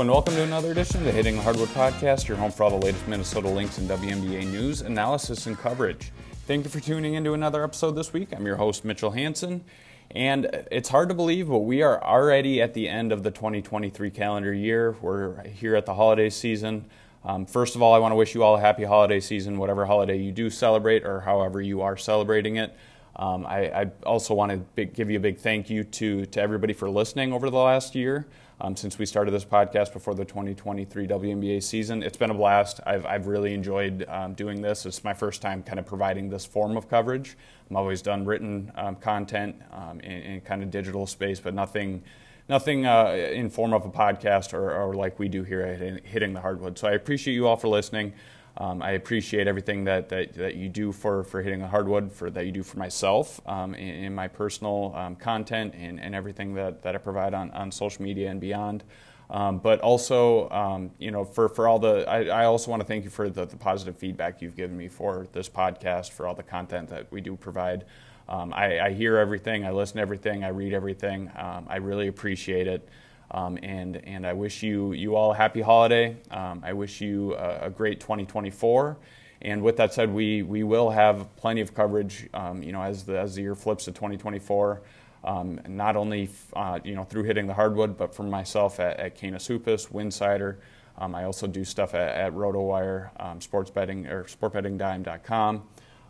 And welcome to another edition of the Hitting the Hardwood podcast, your home for all the latest Minnesota Lynx and WNBA news, analysis, and coverage. Thank you for tuning into another episode this week. I'm your host, Mitchell Hansen, and it's hard to believe, but we are already at the end of the 2023 calendar year. We're here at the holiday season. Um, first of all, I want to wish you all a happy holiday season, whatever holiday you do celebrate or however you are celebrating it. Um, I, I, also want to big, give you a big thank you to, to everybody for listening over the last year um, since we started this podcast before the 2023 WNBA season. It's been a blast. I've, I've really enjoyed um, doing this. It's my first time kind of providing this form of coverage. I'm always done written um, content um, in, in, kind of digital space, but nothing. Nothing uh, in form of a podcast or, or like we do here at Hitting the Hardwood. So I appreciate you all for listening. Um, I appreciate everything that, that, that you do for, for hitting the hardwood, for that you do for myself um, in, in, my personal um, content and, and everything that, that I provide on, on social media and beyond. Um, but also, um, you know, for, for all the, I, I also want to thank you for the, the, positive feedback you've given me for this podcast, for all the content that we do provide. Um, I, I, hear everything, I listen to everything, I read everything. I really appreciate it. Um, and and I wish you you all a happy holiday. Um, I wish you a, a, great 2024. And with that said, we we will have plenty of coverage. Um, you know, as the as the year flips to 2024. Um, not only uh, you know through hitting the hardwood, but for myself at, at Canis Hoopus, Winsider. Um, I also do stuff at, at RotoWire, um, sports betting or sportbettingdime.com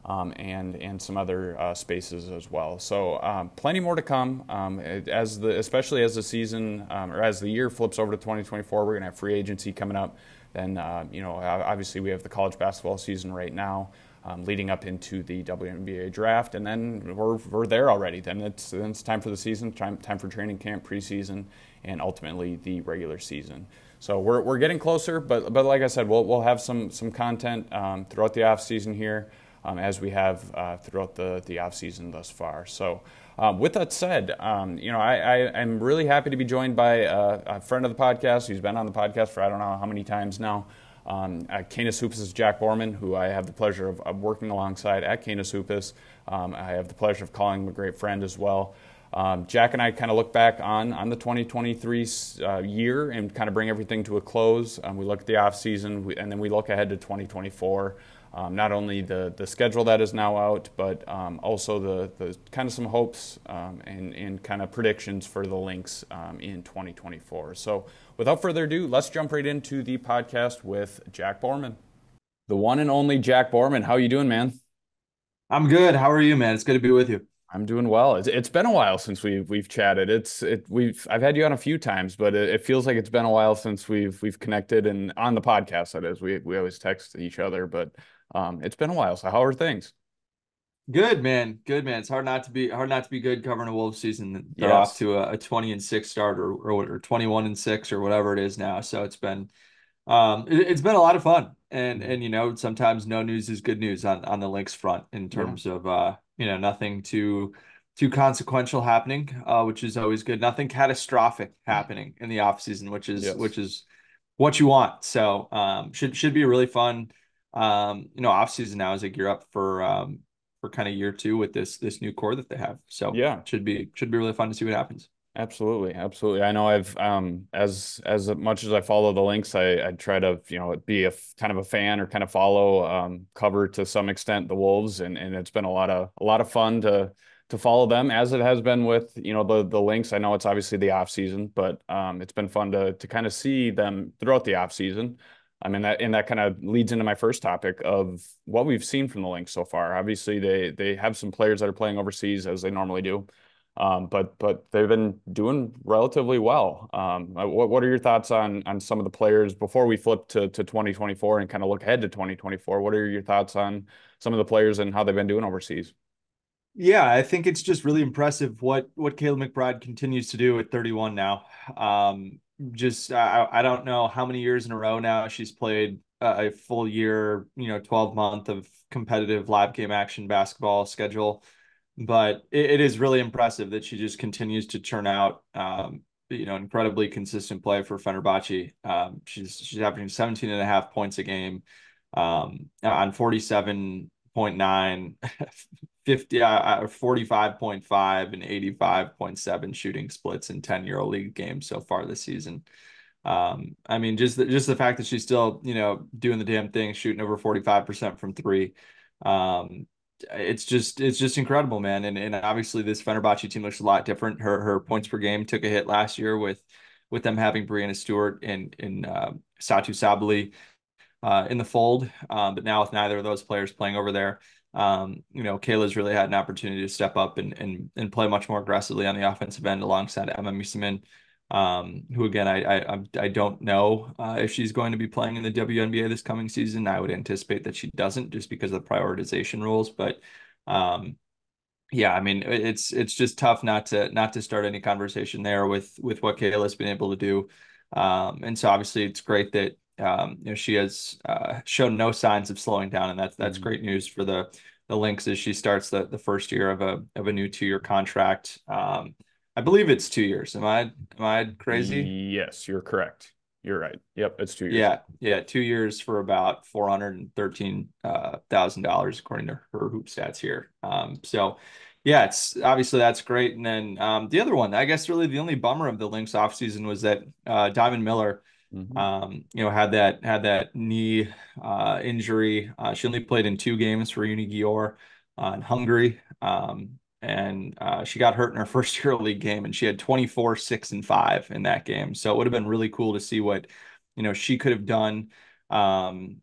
um, and and some other uh, spaces as well. So um, plenty more to come um, as the especially as the season um, or as the year flips over to 2024. We're going to have free agency coming up. Then uh, you know obviously we have the college basketball season right now. Um, leading up into the WNBA draft, and then we're, we're there already. Then it's then it's time for the season, time time for training camp, preseason, and ultimately the regular season. So we're, we're getting closer, but but like I said, we'll we'll have some some content um, throughout the off season here um, as we have uh, throughout the, the off season thus far. So, um, with that said, um, you know, I, am really happy to be joined by uh, a friend of the podcast who's been on the podcast for I don't know how many times now. Um, at Canis Hoopus is Jack Borman, who I have the pleasure of, of working alongside at Canis Hoopus. Um, I have the pleasure of calling him a great friend as well. Um, Jack and I kind of look back on on the 2023 uh, year and kind of bring everything to a close. Um, we look at the off season, and then we look ahead to 2024 um, not only the, the schedule that is now out, but um, also the, the kind of some hopes um, and, and kind of predictions for the Lynx um, in 2024. So, without further ado, let's jump right into the podcast with Jack Borman, the one and only Jack Borman. How are you doing, man? I'm good. How are you, man? It's good to be with you. I'm doing well. It's, it's been a while since we've we've chatted. It's it we've I've had you on a few times, but it, it, feels like it's been a while since we've we've connected and on the podcast. That is, we we always text each other, but um, it's been a while. So how are things? Good man, good man. It's hard not to be hard not to be good covering a Wolves season. They're yes. off to a, a, twenty and six start or, or, or twenty one and six or whatever it is now. So it's been um it, has been a lot of fun. And mm-hmm. and you know sometimes no news is good news on on the Lynx front in terms yeah. of uh you know nothing too too consequential happening, uh, which is always good. Nothing catastrophic mm-hmm. happening in the off season, which is yes. which is what you want. So um should should be a really fun um, you know, off season now as they gear up for um for kind of year two with this this new core that they have. So yeah, should be should be really fun to see what happens. Absolutely, absolutely. I know I've um as as much as I follow the Lynx, I I try to you know be a kind of a fan or kind of follow um cover to some extent the Wolves, and and it's been a lot of a lot of fun to to follow them as it has been with you know the the Lynx. I know it's obviously the off season, but um it's been fun to to kind of see them throughout the off season. I mean that and that kind of leads into my first topic of what we've seen from the Lynx so far. Obviously, they they have some players that are playing overseas as they normally do, um, but but they've been doing relatively well. Um, uh, what what are your thoughts on on some of the players before we flip to to 2024 and kind of look ahead to 2024? What are your thoughts on some of the players and how they've been doing overseas? Yeah, I think it's just really impressive what what Kayla McBride continues to do at 31 now. Um, just I, I don't know how many years in a row now she's played a full year, you know, 12 month of competitive live game action basketball schedule. But it, it is really impressive that she just continues to churn out, um, you know, incredibly consistent play for Fenerbahce. Um, she's she's averaging 17 and a half points a game um, on 47.9 50 uh, 45.5 and 85.7 shooting splits in 10 year old league games so far this season Um, I mean, just the, just the fact that she's still, you know, doing the damn thing, shooting over 45% from three. Um, it's just it's just incredible, man. And and obviously this Fenerbahce team looks a lot different. Her her points per game took a hit last year with with them having Breanna Stewart and in uh, Satou Sabally uh, in the fold. Um, but now with neither of those players playing over there, um, you know, Kayla's really had an opportunity to step up and and and play much more aggressively on the offensive end alongside Emma Meesseman um, who again I I I don't know uh, if she's going to be playing in the WNBA this coming season. I would anticipate that she doesn't just because of the prioritization rules. But um, yeah, I mean it's it's just tough not to not to start any conversation there with with what Kayla's been able to do. Um, and so obviously it's great that um, you know she has uh, shown no signs of slowing down, and that's that's mm-hmm. great news for the the Lynx as she starts the the first year of a of a new two year contract. Um, I believe it's two years. Am I am I crazy? Yes, you're correct. You're right. Yep, it's two years. Yeah, yeah, two years for about four hundred and thirteen uh, thousand dollars according to her hoop stats here. Um, so yeah, it's obviously that's great. And then um, the other one, I guess, really the only bummer of the Lynx offseason was that uh, Diamond Miller, mm-hmm. um, you know, had that had that knee uh, injury. Uh, she only played in two games for Uni Győr uh, in Hungary. Um, and uh, she got hurt in her first year league game and she had 24 6 and 5 in that game so it would have been really cool to see what you know she could have done um,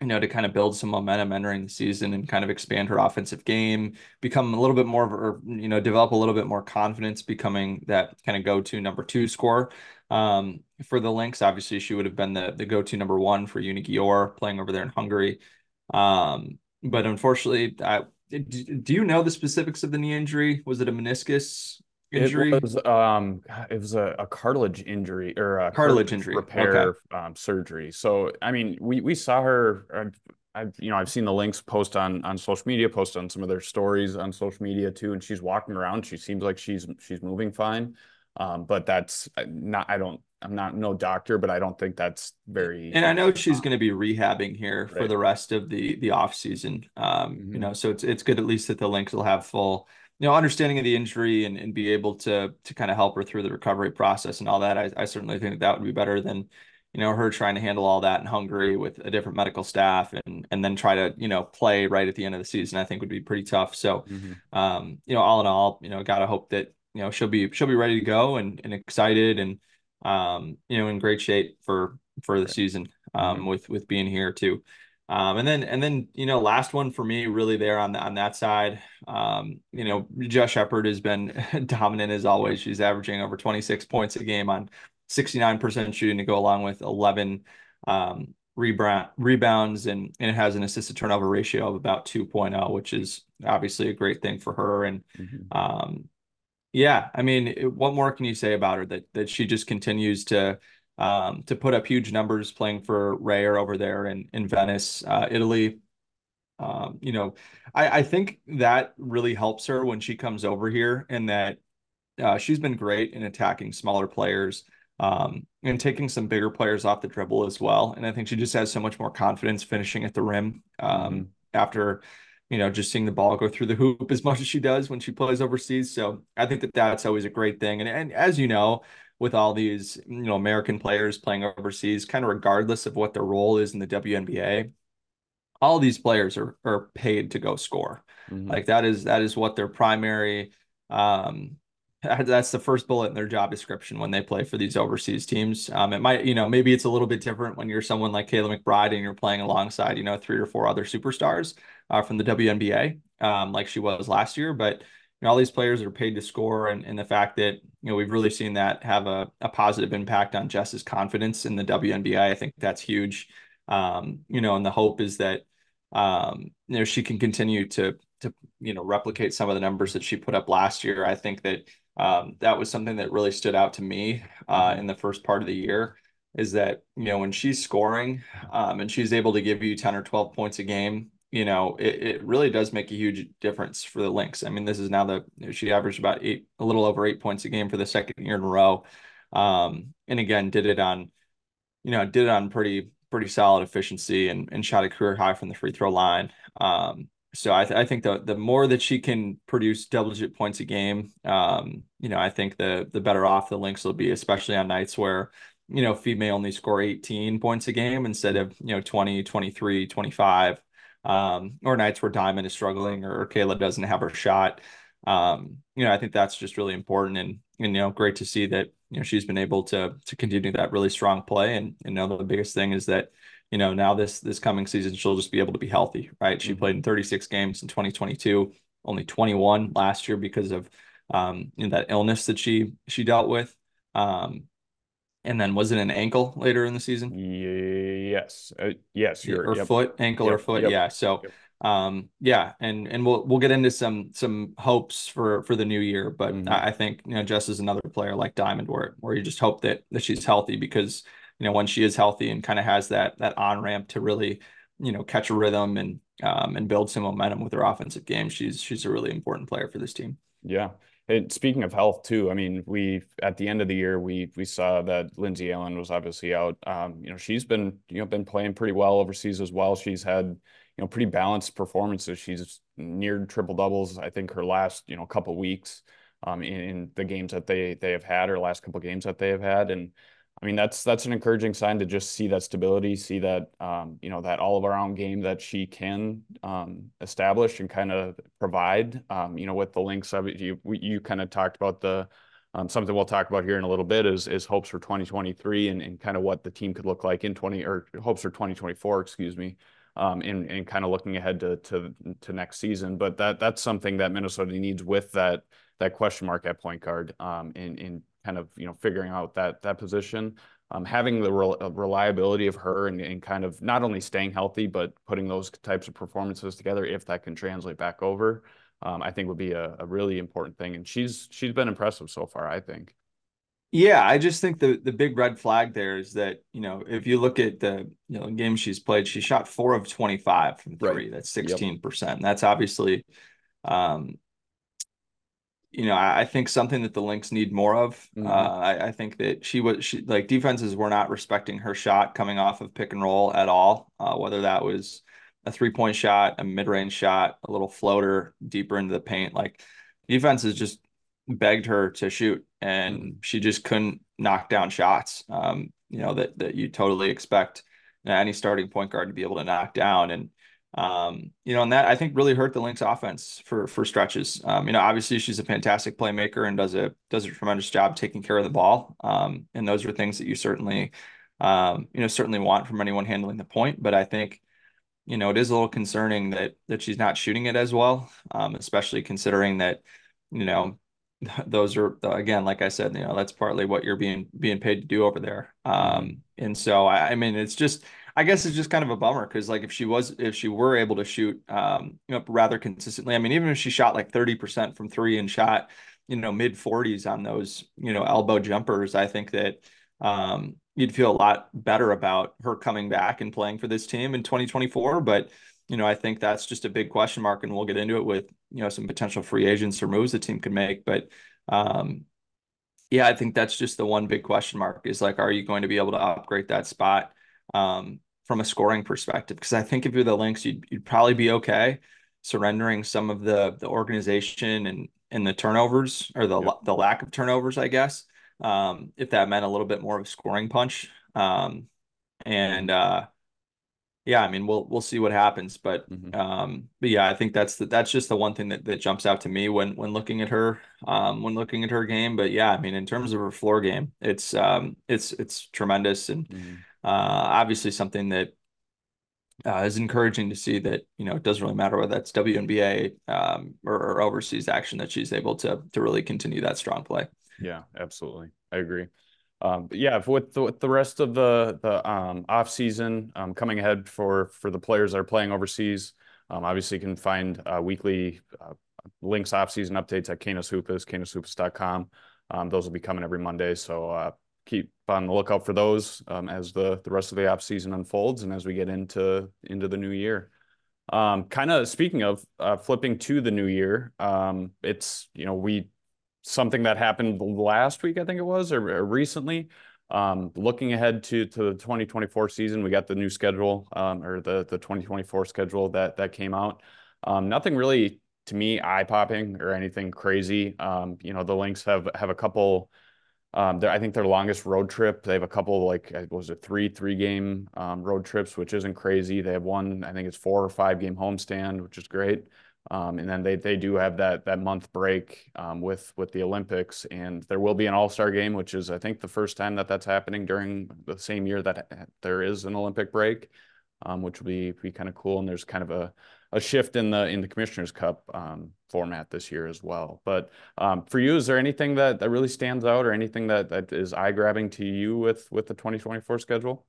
you know to kind of build some momentum entering the season and kind of expand her offensive game become a little bit more of or you know develop a little bit more confidence becoming that kind of go-to number two score um, for the Lynx obviously she would have been the the go-to number one for Uni Győr playing over there in Hungary um, but unfortunately I do you know the specifics of the knee injury? Was it a meniscus injury? It was um it was a, a cartilage injury or a cartilage, injury repair okay. um, surgery. So I mean, we we saw her. I've, I've you know I've seen the Lynx post on on social media, post on some of their stories on social media too, and she's walking around. She seems like she's she's moving fine. Um, but that's uh, not. I don't I'm not no doctor, but I don't think that's very. And I know she's going to be rehabbing here right. for the rest of the the off season. Um, mm-hmm. you know, so it's it's good at least that the Lynx will have full, you know, understanding of the injury and, and be able to to kind of help her through the recovery process and all that. I, I certainly think that, that would be better than, you know, her trying to handle all that in Hungary with a different medical staff and and then try to you know play right at the end of the season. I think would be pretty tough. So, mm-hmm. um, you know, all in all, you know, gotta hope that you know she'll be she'll be ready to go and and excited and um, you know, in great shape for for the season um, mm-hmm. with with being here too. Um, and then and then you know, last one for me really there on the, on that side. Um, you know, Jess Shepard has been dominant as always. She's averaging over 26 points a game on 69% shooting to go along with 11 um, rebound rebounds and, and it has an assisted turnover ratio of about 2.0, which is obviously a great thing for her. And mm-hmm. um, yeah, I mean, what more can you say about her that that she just continues to um, to put up huge numbers playing for Reyer over there in in Venice, uh, Italy. Um, you know, I, I think that really helps her when she comes over here, and that uh, she's been great in attacking smaller players um, and taking some bigger players off the dribble as well. And I think she just has so much more confidence finishing at the rim um, mm-hmm. after you know, just seeing the ball go through the hoop as much as she does when she plays overseas. So I think that that's always a great thing. And, and as you know, with all these, you know, American players playing overseas, kind of regardless of what their role is in the WNBA, all these players are are paid to go score. Mm-hmm. Like that is that is what their primary um that's the first bullet in their job description when they play for these overseas teams. Um, it might, you know, maybe it's a little bit different when you're someone like Kayla McBride and you're playing alongside, you know, three or four other superstars uh, from the WNBA, um, like she was last year. But you know, all these players are paid to score, and, and the fact that know we've really seen that have a, a positive impact on Jess's confidence in the WNBA. I think that's huge. Um, you know, and the hope is that um, you know she can continue to to you know replicate some of the numbers that she put up last year. I think that um, that was something that really stood out to me uh, in the first part of the year is that you know when she's scoring um, and she's able to give you 10 or 12 points a game you know it, it really does make a huge difference for the Lynx. I mean this is now the she averaged about eight a little over eight points a game for the second year in a row. Um, and again did it on you know did it on pretty pretty solid efficiency and, and shot a career high from the free throw line. Um, so I, th- I think the the more that she can produce double digit points a game, um, you know, I think the the better off the Lynx will be, especially on nights where you know, Fee may only score 18 points a game instead of, you know, 20, 23, 25. Um, or nights where Diamond is struggling or Kayla doesn't have her shot. Um, you know, I think that's just really important and, and you know, great to see that, you know, she's been able to to continue that really strong play. And you know, the biggest thing is that, you know, now this this coming season she'll just be able to be healthy, right? She mm-hmm. played in 36 games in 2022, only 21 last year because of um, you know, that illness that she she dealt with. Um, and then was it an ankle later in the season? Yes, uh, yes, or yep. foot, ankle yep. or foot. Yep. Yeah. So, um, yeah, and and we'll we'll get into some some hopes for for the new year, but mm-hmm. I, I think you know Jess is another player like Diamond, where where you just hope that that she's healthy because you know when she is healthy and kind of has that that on ramp to really you know catch a rhythm and um and build some momentum with her offensive game, she's she's a really important player for this team. Yeah. And speaking of health too, I mean, we at the end of the year we we saw that Lindsay Allen was obviously out. Um, you know, she's been you know been playing pretty well overseas as well. She's had you know pretty balanced performances. She's near triple doubles. I think her last you know couple weeks um, in, in, the games that they they have had, or last couple games that they have had, and I mean, that's that's an encouraging sign to just see that stability, see that um, you know that all of around game that she can um, establish and kind of provide. Um, you know, with the Lynx of it, you you kind of talked about the um, something we'll talk about here in a little bit is is hopes for 2023 and, and kind of what the team could look like in 20 or hopes for 2024, excuse me, um, and and kind of looking ahead to to to next season. But that that's something that Minnesota needs with that that question mark at point guard um, in in kind of you know figuring out that that position. Um, having the uh, reliability of her and, and kind of not only staying healthy but putting those types of performances together, if that can translate back over, um, I think would be a, a really important thing. And she's she's been impressive so far. I think. Yeah, I just think the the big red flag there is that you know if you look at the you know games she's played, she shot four of twenty five from three. Right. That's sixteen yep. percent. That's obviously um, you know, I, I, think something that the Lynx need more of. Mm-hmm. Uh, I, I, think that she was she like defenses were not respecting her shot coming off of pick and roll at all. Uh, whether that was a three point shot, a mid range shot, a little floater deeper into the paint, like defenses just begged her to shoot, and mm-hmm. she just couldn't knock down shots. Um, you know that that you totally expect any starting point guard to be able to knock down, and um, you know, and that I think really hurt the Lynx offense for for stretches. Um, you know, obviously she's a fantastic playmaker and does a does a tremendous job taking care of the ball. Um, and those are things that you certainly, um, you know, certainly want from anyone handling the point. But I think, you know, it is a little concerning that that she's not shooting it as well, um, especially considering that, you know, those are again, like I said, you know, that's partly what you're being being paid to do over there. Um, and so I, I mean, it's just I guess it's just kind of a bummer because like if she was if she were able to shoot um you know rather consistently, I mean even if she shot like 30% from three and shot, you know, mid 40s on those, you know, elbow jumpers, I think that um you'd feel a lot better about her coming back and playing for this team in 2024. But you know, I think that's just a big question mark, and we'll get into it with you know some potential free agents or moves the team could make. But um, yeah, I think that's just the one big question mark is like, are you going to be able to upgrade that spot? Um, from a scoring perspective because I think if you're the Lynx, you'd, you'd probably be okay surrendering some of the the organization and and the turnovers or the the lack of turnovers, I guess. Um, if that meant a little bit more of a scoring punch. Um, and uh, yeah, I mean we'll we'll see what happens, but mm-hmm. um, but yeah, I think that's the, that's just the one thing that, that jumps out to me when when looking at her um, when looking at her game. But yeah, I mean in terms of her floor game, it's um, it's it's tremendous and. Mm-hmm obviously something that uh, is encouraging to see that you know it doesn't really matter whether that's WNBA um, or, or, overseas action that she's able to to really continue that strong play. Yeah, absolutely, I agree. Um, yeah, with the, with the rest of the the um, off season um, coming ahead for for the players that are playing overseas, um, obviously you can find uh, weekly uh, Lynx off season updates at Canis Hoopus. Um, those will be coming every Monday, so uh, keep on the lookout for those um, as the the rest of the off season unfolds and as we get into into the new year. Um, kind of speaking of uh, flipping to the new year, um, it's you know we something that happened last week I think it was or, or recently. Um, looking ahead to to the 2024 season, we got the new schedule um, or the the 2024 schedule that that came out. Um, nothing really to me eye popping or anything crazy. You know the Lynx have have a couple Um, I think their longest road trip, they have a couple of like was it three three game um, road trips, which isn't crazy. They have one, I think it's four or five game homestand, which is great. Um, and then they they do have that that month break um, with with the Olympics, and there will be an All Star game, which is I think the first time that that's happening during the same year that there is an Olympic break, um, which will be be kind of cool. And there's kind of a a shift in the in the Commissioner's Cup um, format this year as well. But um, for you, is there anything that that really stands out, or anything that that is eye grabbing to you with with the 2024 schedule?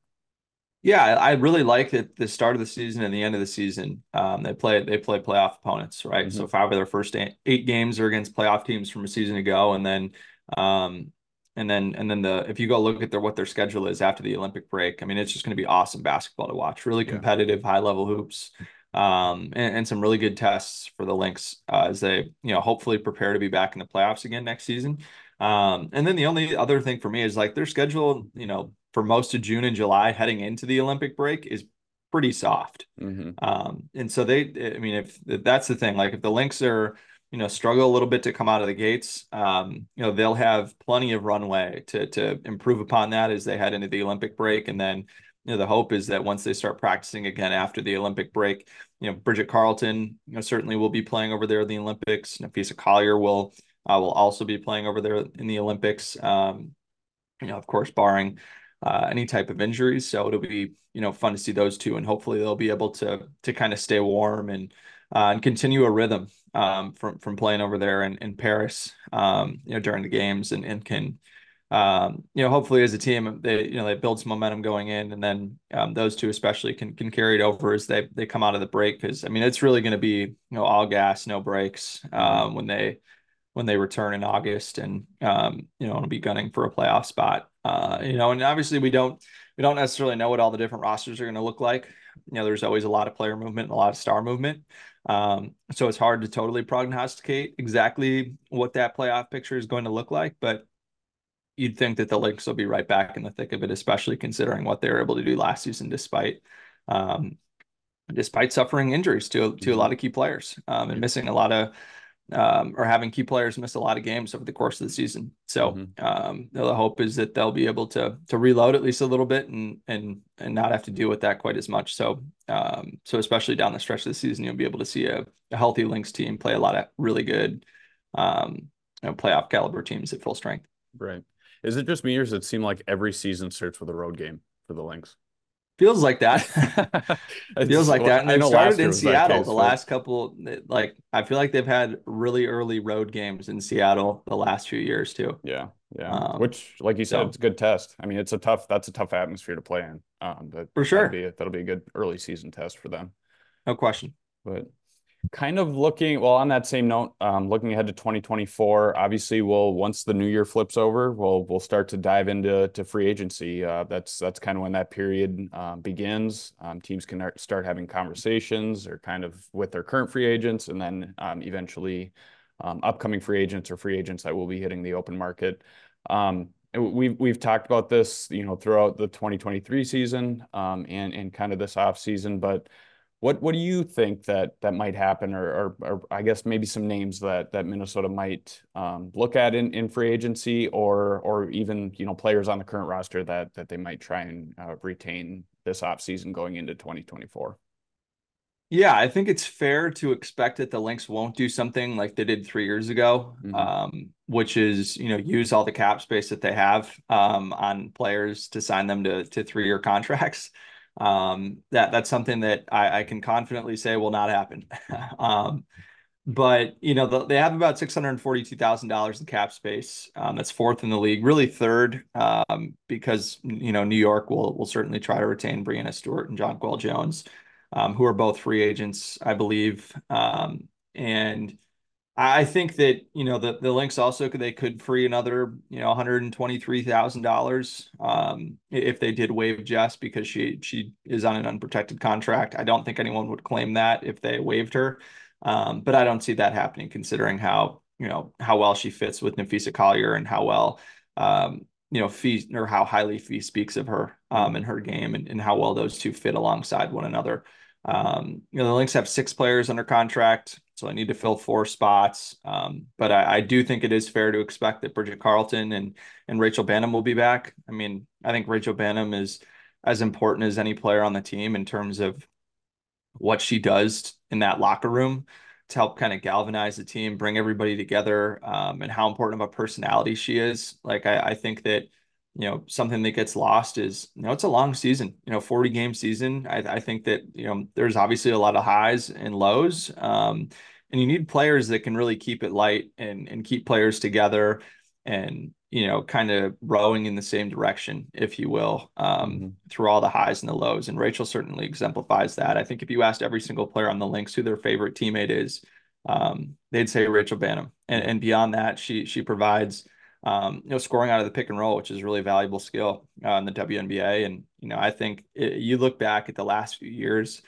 Yeah, I really like that the start of the season and the end of the season. Um, they play they play playoff opponents, right? Mm-hmm. So five of their first eight, eight, games are against playoff teams from a season ago, and then um, and then and then the if you go look at their what their schedule is after the Olympic break, I mean it's just going to be awesome basketball to watch. Really competitive, yeah. high level hoops, um, and, and, some really good tests for the Lynx uh, as they you know hopefully prepare to be back in the playoffs again next season. Um, and then the only other thing for me is like their schedule, you know, for most of June and July heading into the Olympic break is pretty soft. Mm-hmm. Um, and so they, I mean, if, if, that's the thing, like if the Lynx are, you know, struggle a little bit to come out of the gates, um, you know, they'll have plenty of runway to to improve upon that as they head into the Olympic break. And then, you know, the hope is that once they start practicing again after the Olympic break, you know, Bridget Carleton, you know, certainly will be playing over there in the Olympics. Napheesa Collier will uh, will also be playing over there in the Olympics. Um, you know, of course, barring uh, any type of injuries. So it'll be you know fun to see those two, and hopefully they'll be able to to kind of stay warm and uh, and continue a rhythm um, from from playing over there in, in Paris, um, you know, during the games, and and can. Um, you know, hopefully as a team, they you know they build some momentum going in, and then um, those two especially can can carry it over as they they come out of the break. Because I mean, it's really going to be you know all gas, no breaks um, when they when they return in August, and um, you know, it'll be gunning for a playoff spot. Uh, you know, and obviously we don't we don't necessarily know what all the different rosters are going to look like. You know, there's always a lot of player movement and a lot of star movement. Um, so it's hard to totally prognosticate exactly what that playoff picture is going to look like, but you'd think that the Lynx will be right back in the thick of it, especially considering what they were able to do last season, despite um, despite suffering injuries to to a mm-hmm. lot of key players um, and missing a lot of um, or having key players miss a lot of games over the course of the season. So mm-hmm. um, the hope is that they'll be able to to reload at least a little bit and and and not have to deal with that quite as much. So um, so especially down the stretch of the season, you'll be able to see a, a healthy Lynx team play a lot of really good um, you know, playoff caliber teams at full strength. Right. Is it just me or does it seem like every season starts with a road game for the Lynx? Feels like that. feels like that. And they started in Seattle case, the last couple. Like I feel like they've had really early road games in Seattle the last few years too. Yeah, yeah. Um, Which, like you said, so, it's a good test. I mean, it's a tough. That's a tough atmosphere to play in. Um, but for sure, that'll be, that'll be a good early season test for them. No question. But kind of looking well on that same note um, looking ahead to 2024 obviously we'll once the new year flips over we'll we'll start to dive into to free agency. Uh, that's that's kind of when that period um, begins. Um, teams can start having conversations or kind of with their current free agents and then um, eventually um, upcoming free agents or free agents that will be hitting the open market. Um, we've we've talked about this you know throughout the 2023 season and and kind of this off season but what what do you think that that might happen, or, or, or I guess maybe some names that that Minnesota might um, look at in, in free agency, or or even you know players on the current roster that that they might try and uh, retain this offseason going into 2024? Yeah, I think it's fair to expect that the Lynx won't do something like they did three years ago, mm-hmm. um, which is you know use all the cap space that they have um, on players to sign them to to three year contracts um, that that's something that I, I, can confidently say will not happen. um, but you know the, they have about six hundred forty-two thousand dollars in cap space. Um, that's fourth in the league, really third, um, because you know New York will will certainly try to retain Breanna Stewart and Jonquel Jones, um, who are both free agents, I believe, um, and I think that you know the the Lynx also could they could free another you know one hundred and twenty three thousand um, dollars if they did waive Jess because she she is on an unprotected contract. I don't think anyone would claim that if they waived her, um, but I don't see that happening considering how you know how well she fits with Napheesa Collier and how well um, you know Fee or how highly Fee speaks of her um, in her game and, and how well those two fit alongside one another. Um, you know, the Lynx have six players under contract, so I need to fill four spots. Um, but I, I, do think it is fair to expect that Bridget Carleton and and Rachel Banham will be back. I mean, I think Rachel Banham is as important as any player on the team in terms of what she does in that locker room to help kind of galvanize the team, bring everybody together, um, and how important of a personality she is. Like I, I think that you know something that gets lost is you know it's a long season you know 40 game season I, I think that you know there's obviously a lot of highs and lows um, and you need players that can really keep it light and and keep players together and you know kind of rowing in the same direction if you will um, mm-hmm. through all the highs and the lows and rachel certainly exemplifies that i think if you asked every single player on the Lynx who their favorite teammate is um, they'd say rachel banham and, and beyond that she she provides um, you know, scoring out of the pick and roll, which is a really valuable skill uh, in the WNBA. And you know, I think it, you look back at the last few years,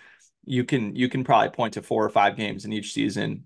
you can you can probably point to four or five games in each season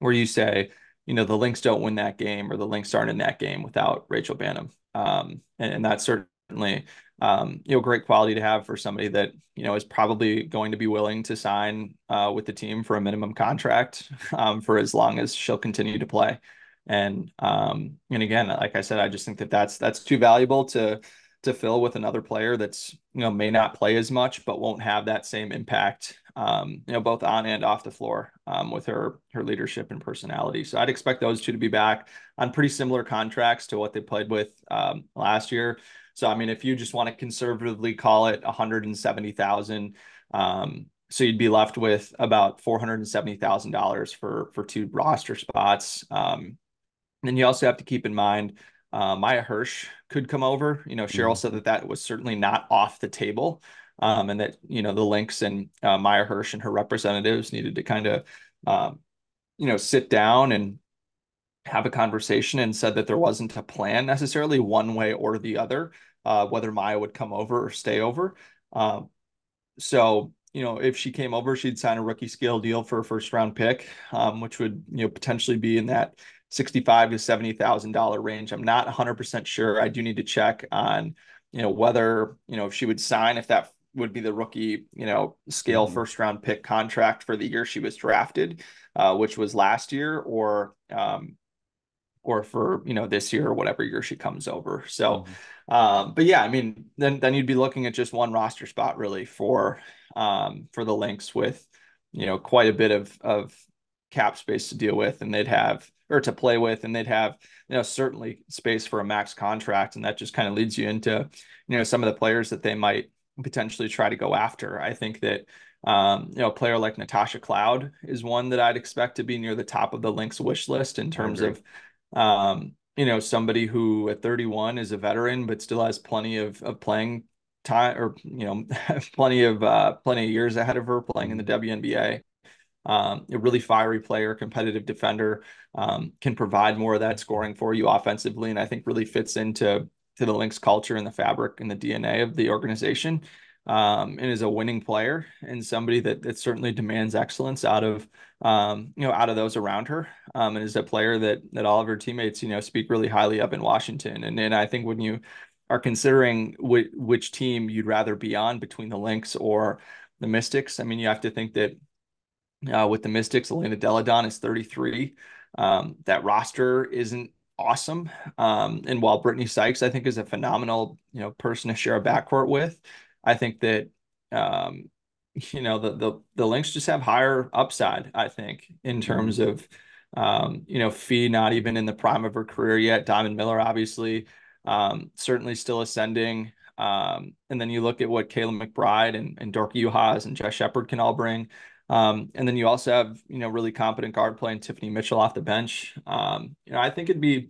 where you say, you know, the Lynx don't win that game or the Lynx aren't in that game without Rachel Banham. Um, and, and, that's certainly um, you know great quality to have for somebody that you know is probably going to be willing to sign uh, with the team for a minimum contract um, for as long as she'll continue to play. And um, and again, like I said, I just think that that's that's too valuable to to fill with another player that's you know may not play as much but won't have that same impact um, you know both on and off the floor um, with her her leadership and personality. So i'd expect those two to be back on pretty similar contracts to what they played with um, last year. So i mean if you just want to conservatively call it 170000 um, so you'd be left with about $470000 for for two roster spots um, then you also have to keep in mind uh, Maïa Hirsch could come over. You know, Cheryl mm-hmm. said that that was certainly not off the table, um, and that you know the Lynx and uh, Maïa Hirsch and her representatives needed to kind of, um, you know, sit down and have a conversation, and said that there wasn't a plan necessarily one way or the other, uh, whether Maya would come over or stay over. Um, so you know, if she came over, she'd sign a rookie scale deal for a first round pick, um, which would you know potentially be in that sixty-five to seventy thousand dollar range. I'm not 100 percent sure. I do need to check on you know whether you know if she would sign if that would be the rookie you know scale mm-hmm. first round pick contract for the year she was drafted, uh, which was last year, or um, or for you know this year or whatever year she comes over. So, mm-hmm. um, but yeah, I mean, then then you'd be looking at just one roster spot really for um, for the Lynx with you know quite a bit of of cap space to deal with, and they'd have or to play with, and they'd have you know certainly space for a max contract, and that just kind of leads you into you know some of the players that they might potentially try to go after. I think that um, you know a player like Natasha Cloud is one that I'd expect to be near the top of the Lynx wish list in terms of um, you know somebody who at 31 is a veteran but still has plenty of of playing time or you know plenty of uh, plenty of years ahead of her playing in the WNBA um, a really fiery player, competitive defender, um, can provide more of that scoring for you offensively, and I think really fits into to the Lynx culture and the fabric and the DNA of the organization. Um, and is a winning player and somebody that that certainly demands excellence out of um, you know out of those around her. Um, and is a player that that all of her teammates you know speak really highly of in Washington. And and I think when you are considering which, which team you'd rather be on between the Lynx or the Mystics, I mean you have to think that uh, with the Mystics. Elena Delle Donne is 33. Um, that roster isn't awesome. Um, and while Brittney Sykes, I think, is a phenomenal, you know, person to share a backcourt with, I think that, um, you know, the the the Lynx just have higher upside. I think in terms of, um, you know, Fee not even in the prime of her career yet. Diamond Miller, obviously, um, certainly still ascending. Um, and then you look at what Kayla McBride and, and Dorka Juhász and Jess Shepard can all bring. Um, and then you also have, you know, really competent guard playing Tiffany Mitchell off the bench. Um, you know, I think it'd be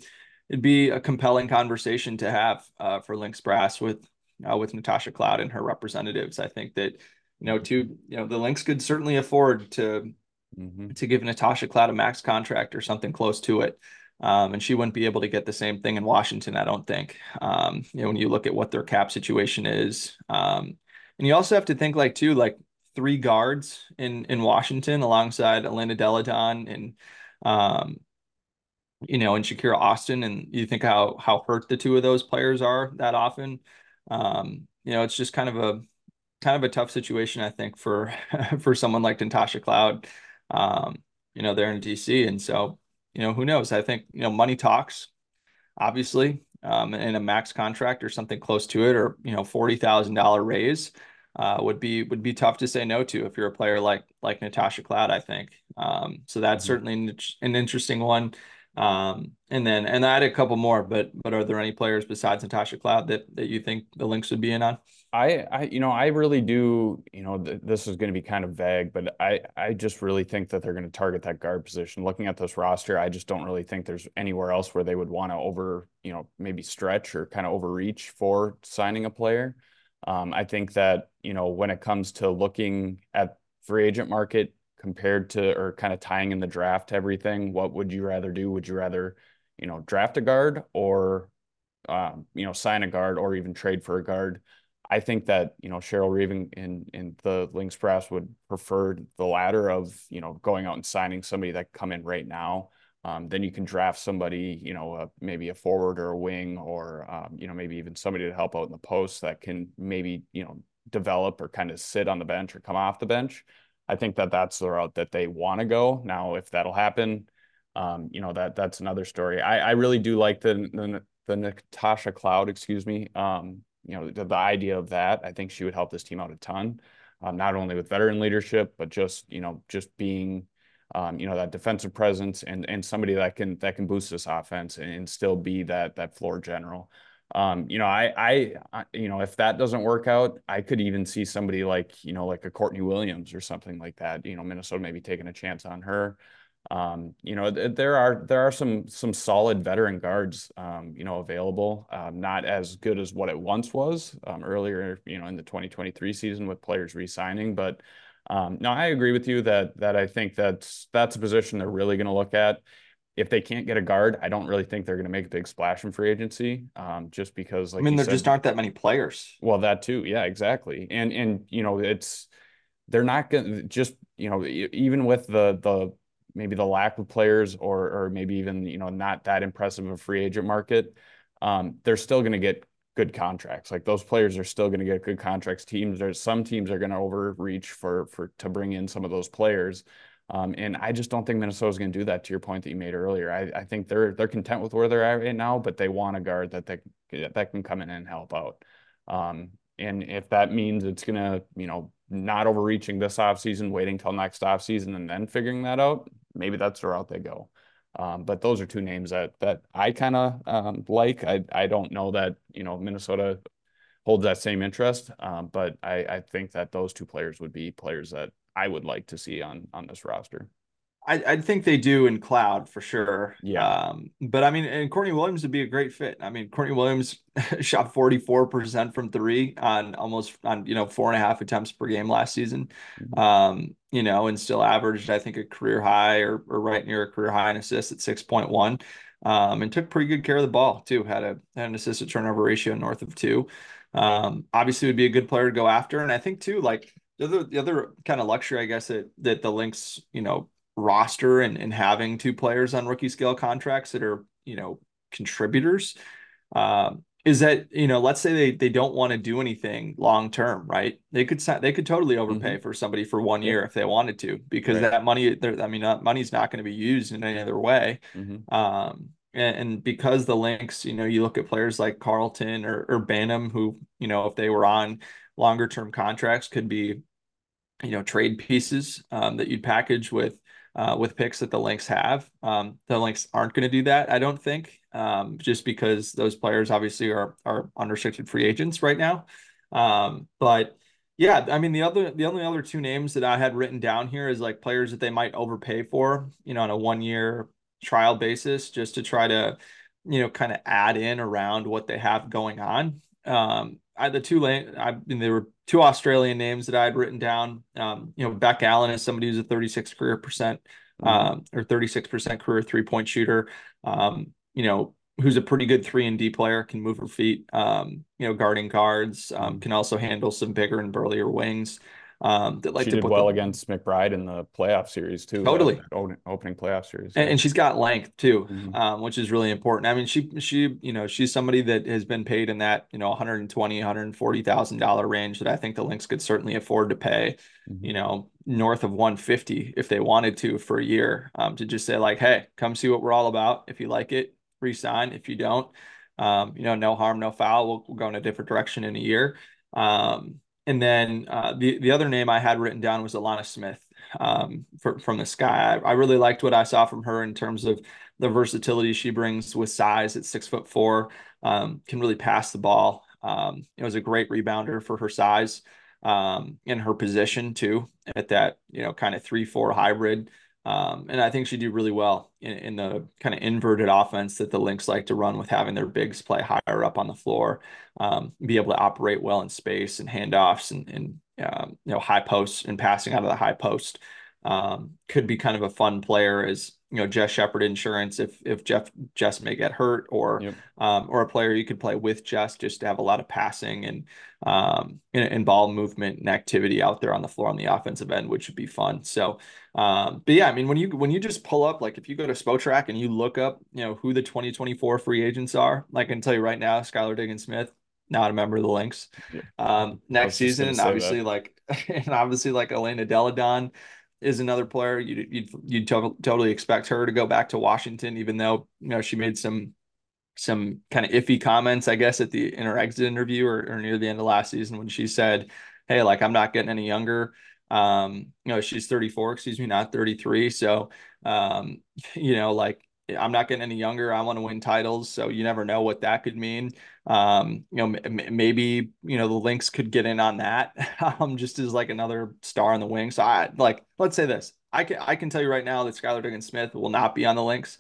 it'd be a compelling conversation to have uh, for Lynx Brass with uh, with Natasha Cloud and her representatives. I think that you know, to you know, the Lynx could certainly afford to mm-hmm. to give Natasha Cloud a max contract or something close to it. Um, and she wouldn't be able to get the same thing in Washington, I don't think. Um, you know, when you look at what their cap situation is, um, and you also have to think like too, like three guards in in Washington alongside Elena Delle Donne and um you know and Shakira Austin and you think how how hurt the two of those players are that often um you know it's just kind of a kind of a tough situation, I think, for for someone like Natasha Cloud. Um, you know, they're in DC, and so you know, who knows? I think you know, money talks, obviously, um, a max contract or something close to it, or you know, forty thousand dollar raise. Uh, would be would be tough to say no to if you're a player like like Natasha Cloud, I think. Um, so that's mm-hmm. certainly an, interesting one. Um, and then and I had a couple more, but but are there any players besides Natasha Cloud that that you think the Lynx would be in on? I, I, you know, I really do. You know, th- this is going to be kind of vague, but I, I just really think that they're going to target that guard position. Looking at this roster, I just don't really think there's anywhere else where they would want to over, you know, maybe stretch or kind of overreach for signing a player. Um, I think that you know when it comes to looking at free agent market compared to or kind of tying in the draft everything, what would you rather do? Would you rather, you know, draft a guard or, um, you know, sign a guard or even trade for a guard? I think that you know Cheryl Reeve in in the Lynx Press would prefer the latter of you know going out and signing somebody that come in right now. Um, then you can draft somebody, you know, uh, maybe a forward or a wing, or um, you know maybe even somebody to help out in the post that can maybe you know develop or kind of sit on the bench or come off the bench. I think that that's the route that they want to go. Now, if that'll happen, um, you know that that's another story. I, I really do like the the, the Natasha Cloud, excuse me, um, you know, the, the idea of that, I think she would help this team out a ton, um, not only with veteran leadership, but just, you know, just being, um, you know, that defensive presence and and somebody that can that can boost this offense and, and still be that that floor general. Um, you know, I, I, I, you know, if that doesn't work out, I could even see somebody like, you know, like a Courtney Williams or something like that. You know, Minnesota maybe taking a chance on her. Um, you know, there are there are some some solid veteran guards, um, you know, available. Um, not as good as what it once was um, earlier, you know, in the 2023 season with players re-signing. But um, no, I agree with you that that I think that's that's a position they're really going to look at. If they can't get a guard, I don't really think they're going to make a big splash in free agency, um, just because. Like I mean, there said, just aren't that many players. Well, that too, yeah, exactly, and and you know, it's they're not going to just you know even with the the maybe the lack of players or or maybe even you know not that impressive of a free agent market, um, they're still going to get good contracts. Like those players are still going to get good contracts. Teams there's some teams are going to overreach for for to bring in some of those players. Um, and I just don't think Minnesota's going to do that. To your point that you made earlier, I, I think they're they're content with where they're at right now, but they want a guard that they that can come in and help out. Um, and if that means it's going to you know not overreaching this offseason, waiting till next offseason and then figuring that out, maybe that's the route they go. Um, but those are two names that that I kind of um, like. I I don't know that you know Minnesota holds that same interest, um, but I I think that those two players would be players that I would like to see on on this roster. I, I think they do in cloud for sure. Yeah. Um, but I mean, and Courtney Williams would be a great fit. I mean, Courtney Williams shot 44% from three on almost on, you know, four and a half attempts per game last season. Mm-hmm. Um, you know, and still averaged, I think, a career high or, or right near a career high in assists at 6.1. Um, and took pretty good care of the ball too. Had a had an assist to turnover ratio north of two. Um, obviously would be a good player to go after. And I think too, like the other the other kind of luxury, I guess, that that the Lynx, you know, roster and, and having two players on rookie scale contracts that are, you know, contributors. Um, is that you know let's say they they don't want to do anything long term right they could they could totally overpay mm-hmm. for somebody for one year if they wanted to because right. that money i mean that money's not going to be used in any other way mm-hmm. um, and, and, because the Lynx, you know you look at players like carlton or, or banham who you know if they were on longer term contracts could be you know trade pieces um, that you'd package with uh, with picks that the Lynx have. Um, the Lynx aren't going to do that, I don't think, um, just because those players obviously are are unrestricted free agents right now. Um, but yeah, I mean the other the only other two names that I had written down here is like players that they might overpay for, you know, on a one year trial basis, just to try to, you know, kind of add in around what they have going on. Um, I the two lane I mean there were two Australian names that I had written down. Um, you know, Bec Allen is somebody who's a 36 career percent mm-hmm. um, or 36% career three point shooter. Um, you know, who's a pretty good three and D player, can move her feet, um, you know, guarding guards, um, mm-hmm. can also handle some bigger and burlier wings. Um, that like she to did put well the, against McBride in the playoff series too. Totally opening playoff series, and, and, she's got length too, mm-hmm. um, which is really important. I mean, she she you know she's somebody that has been paid in that you know 120 140 thousand dollar range that I think the Lynx could certainly afford to pay. Mm-hmm. You know, north of 150 if they wanted to for a year um, to just say like, hey, come see what we're all about. If you like it, resign. If you don't, um, you know, no harm, no foul. We'll, we'll, go in a different direction in a year. Um, and then uh, the the other name I had written down was Alanna Smith um, for, from the sky. I, I, really liked what I saw from her in terms of the versatility she brings with size at six foot four. Um, can really pass the ball. Um, it was a great rebounder for her size um, in her position too at that you know kind of three four hybrid. Um, and I think she'd do really well in, in the kind of inverted offense that the Lynx like to run with having their bigs play higher up on the floor, um, be able to operate well in space and handoffs and, and um, you know high posts and passing out of the high post. Um, could be kind of a fun player as you know Jess Shepard insurance if if Jeff Jess may get hurt or yep. um, or a player you could play with Jess just to have a lot of passing and um and, and, ball movement and activity out there on the floor on the offensive end which would be fun so um but yeah I mean when you when you just pull up like if you go to Spotrac and you look up you know who the 2024 free agents are like I can tell you right now Skylar Diggins Smith not a member of the Lynx um next season and obviously that. like and obviously like Elena Delle Donne is another player you'd you'd, you'd to- totally expect her to go back to Washington, even though you know she made some some kind of iffy comments, I guess, at the in her exit interview or, or near the end of last season when she said, "Hey, like I'm not getting any younger." Um, you know, she's 34, excuse me, not 33. So, um, you know, like I'm not getting any younger. I want to win titles, so you never know what that could mean. Um, you know, m- maybe you know the Lynx could get in on that, um, just as like another star on the wing. So I like, let's say this: I can I can tell you right now that Skylar Diggins Smith will not be on the Lynx.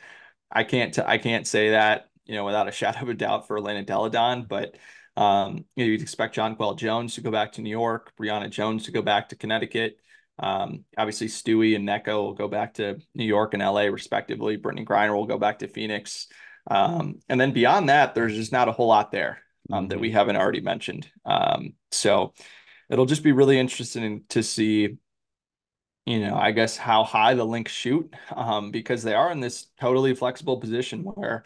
I can't t- I can't say that you know without a shadow of a doubt for Elena Delle Donne, but um, you know, you'd expect Jonquel Jones to go back to New York, Brionna Jones to go back to Connecticut. Um, obviously, Stewie and Nneka will go back to New York and LA, respectively. Brittney Griner will go back to Phoenix. Um, and then beyond that, there's just not a whole lot there um, mm-hmm. that we mm-hmm. haven't already mentioned. Um, so it'll just be really interesting to see, you know, I guess how high the Lynx shoot um, because they are in this totally flexible position where,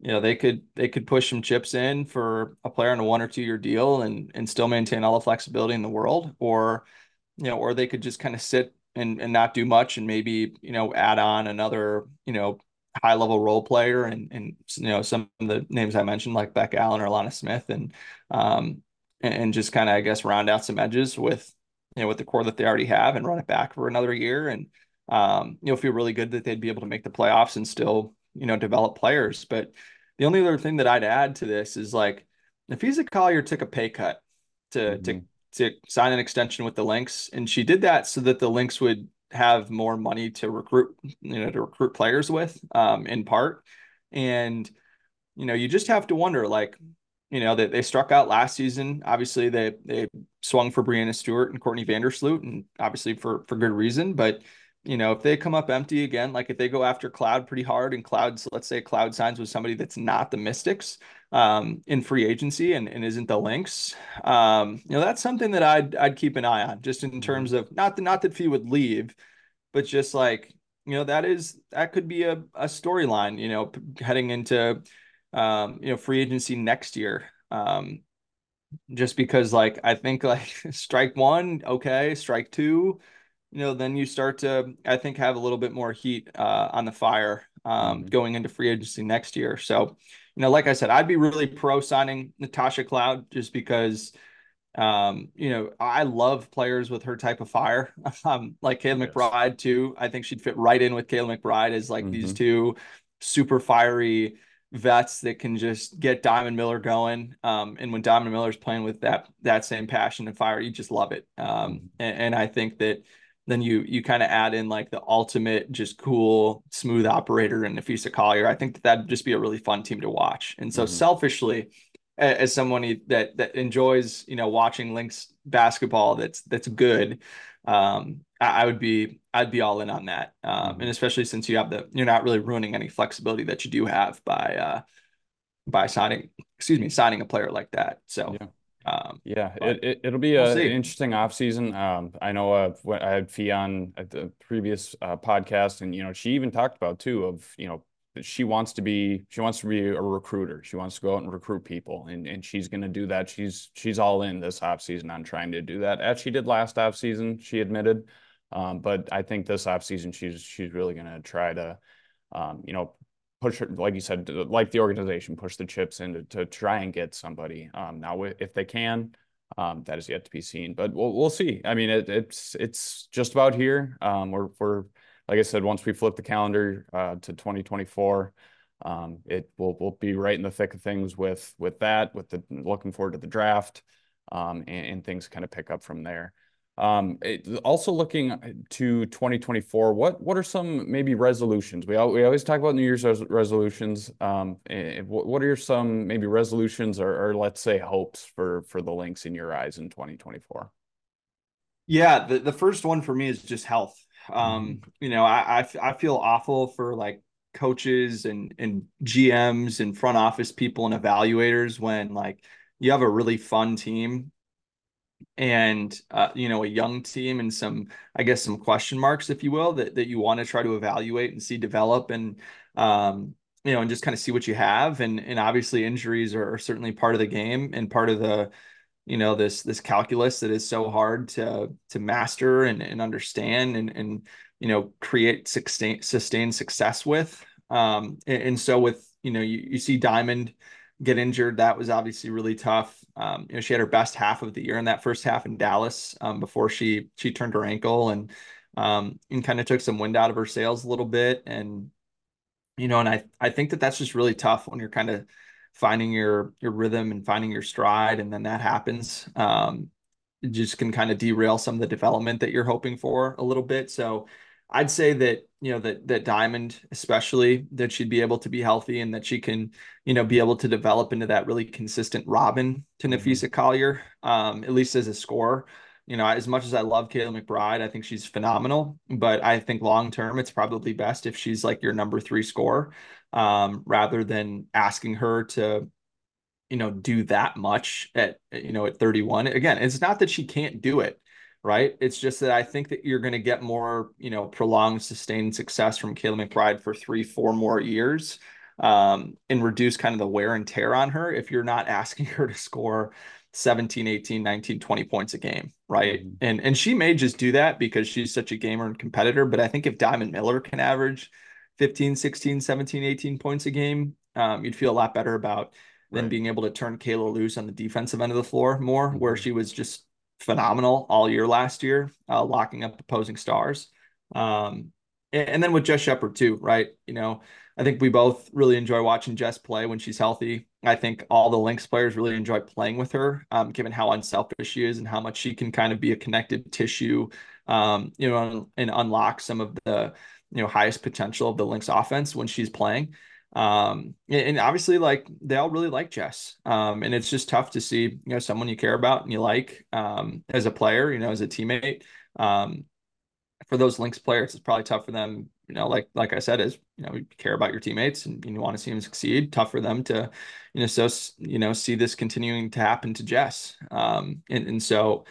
you know, they could they could push some chips in for a player in a one or two year deal and and still maintain all the flexibility in the world, or you know, or they could just kind of sit and, and not do much and maybe, you know, add on another, you know, high level role player and, and, you know, some of the names I mentioned like Bec Allen or Alanna Smith and, um, and, and just kind of, I guess, round out some edges with, you know, with the core that they already have and run it back for another year. And, um, you know, feel really good that they'd be able to make the playoffs and still, you know, develop players. But the only other thing that I'd add to this is like, Napheesa Collier took a pay cut to, mm-hmm. to to sign an extension with the Lynx, and she did that so that the Lynx would have more money to recruit, you know, to recruit players with, um, in part. And you know, you just have to wonder, like, you know, that they, they struck out last season. Obviously, they they swung for Breanna Stewart and Courtney Vandersloot, and obviously for for good reason. But you know, if they come up empty again, like if they go after Cloud pretty hard and Cloud's, let's say Cloud signs with somebody that's not the Mystics um, in free agency and, and isn't the Lynx, um, you know, that's something that I'd I'd keep an eye on, just in terms mm-hmm. of not that not that Fee would leave, but just like you know that is that could be a, a storyline, you know, heading into um, you know free agency next year. Um, just because like I think like strike one, okay, strike two you know, then you start to, I think, have a little bit more heat uh, on the fire um, mm-hmm. going into free agency next year. So, you know, like I said, I'd be really pro signing Natasha Cloud just because, um, you know, I love players with her type of fire. um, like Kayla yes. McBride too. I think she'd fit right in with Kayla McBride as like mm-hmm. these two super fiery vets that can just get Diamond Miller going. Um, and when Diamond Miller's playing with that that same passion and fire, you just love it. Um, mm-hmm. and, and I think that then you you kind of add in like the ultimate just cool smooth operator in Napheesa Collier. I think that that'd just be a really fun team to watch. And so mm-hmm. selfishly, as someone that that enjoys you know watching Lynx basketball, that's that's good. Um, I, I would be I'd be all in on that. Um, mm-hmm. and especially since you have the you're not really ruining any flexibility that you do have by uh by signing excuse me signing a player like that. So. Yeah. Um, yeah, it, it will be we'll a, an interesting offseason. Um, I know uh, I had Fee on at the previous uh, podcast, and you know she even talked about too of you know she wants to be she wants to be a recruiter. She wants to go out and recruit people, and and she's going to do that. She's she's all in this offseason on trying to do that, as she did last offseason. She admitted, um, but I think this offseason she's she's really going to try to, um, you know, push like you said, like the organization, push the chips in to, to try and get somebody. Um, now, if they can, um, that is yet to be seen, but we'll we'll see. I mean, it, it's it's just about here. Um, we're we're like I said, once we flip the calendar uh, to 2024, um, it will will be right in the thick of things with with that, with the looking forward to the draft, um, and, and things kind of pick up from there. Um, it, also looking to 2024, what what are some maybe resolutions? We we always talk about New Year's res resolutions. Um, eh, what are some maybe resolutions or, or let's say hopes for for the Lynx in your eyes in 2024? Yeah, the, the first one for me is just health. Um, mm-hmm. you know, I, I I feel awful for like coaches and and GMs and front office people and evaluators when like you have a really fun team and uh, you know a young team and some i guess some question marks if you will that, that you want to try to evaluate and see develop and um, you know and just kind of see what you have. And and obviously injuries are, are, certainly part of the game and part of the you know this this calculus that is so hard to to master and, and understand and and you know create sustain sustained success with. Um and, and so with you know you, you see diamond get injured. That was obviously really tough. Um, you know, she had her best half of the year in that first half in Dallas um, before she she turned her ankle and um, and kind of took some wind out of her sails a little bit. And you know, and I I think that that's just really tough when you're kind of finding your your rhythm and finding your stride, and then that happens. Um, it just can kind of derail some of the development that you're hoping for a little bit. So I'd say that you know that that Diamond, especially, that she'd be able to be healthy and that she can, you know, be able to develop into that really consistent Robin to mm-hmm. Collier, um, at least as a scorer. You know, as much as I love Kayla McBride, I think she's phenomenal. But I think long term, it's probably best if she's like your number three scorer, um, rather than asking her to, you know, do that much at you know at 31. Again, it's not that she can't do it right? It's just that I think that you're going to get more, you know, prolonged, sustained success from Kayla McBride for three, four more years um, and reduce kind of the wear and tear on her if you're not asking her to score 17, 18, 19, 20 points a game, right? Mm-hmm. And and she may just do that because she's such a gamer and competitor, but I think if Diamond Miller can average 15, 16, 17, 18 points a game, um, you'd feel a lot better about than right. being able to turn Kayla loose on the defensive end of the floor more, mm-hmm. where she was just phenomenal all year last year, uh, locking up opposing stars. Um, and, and, then with Jess Shepard too, right? You know, I think we both really enjoy watching Jess play when she's healthy. I think all the Lynx players really enjoy playing with her, um, given how unselfish she is and how much she can kind of be a connected tissue, um, you know, and unlock some of the you know highest potential of the Lynx offense when she's playing. Um, and obviously, like they all really like Jess. Um, and it's just tough to see, you know, someone you care about and you like um, as a player, you know, as a teammate. Um, for those Lynx players, it's probably tough for them, you know, like like I said, is you know, you care about your teammates and you want to see them succeed. Tough for them to, you know, so you know, see this continuing to happen to Jess. Um, and and so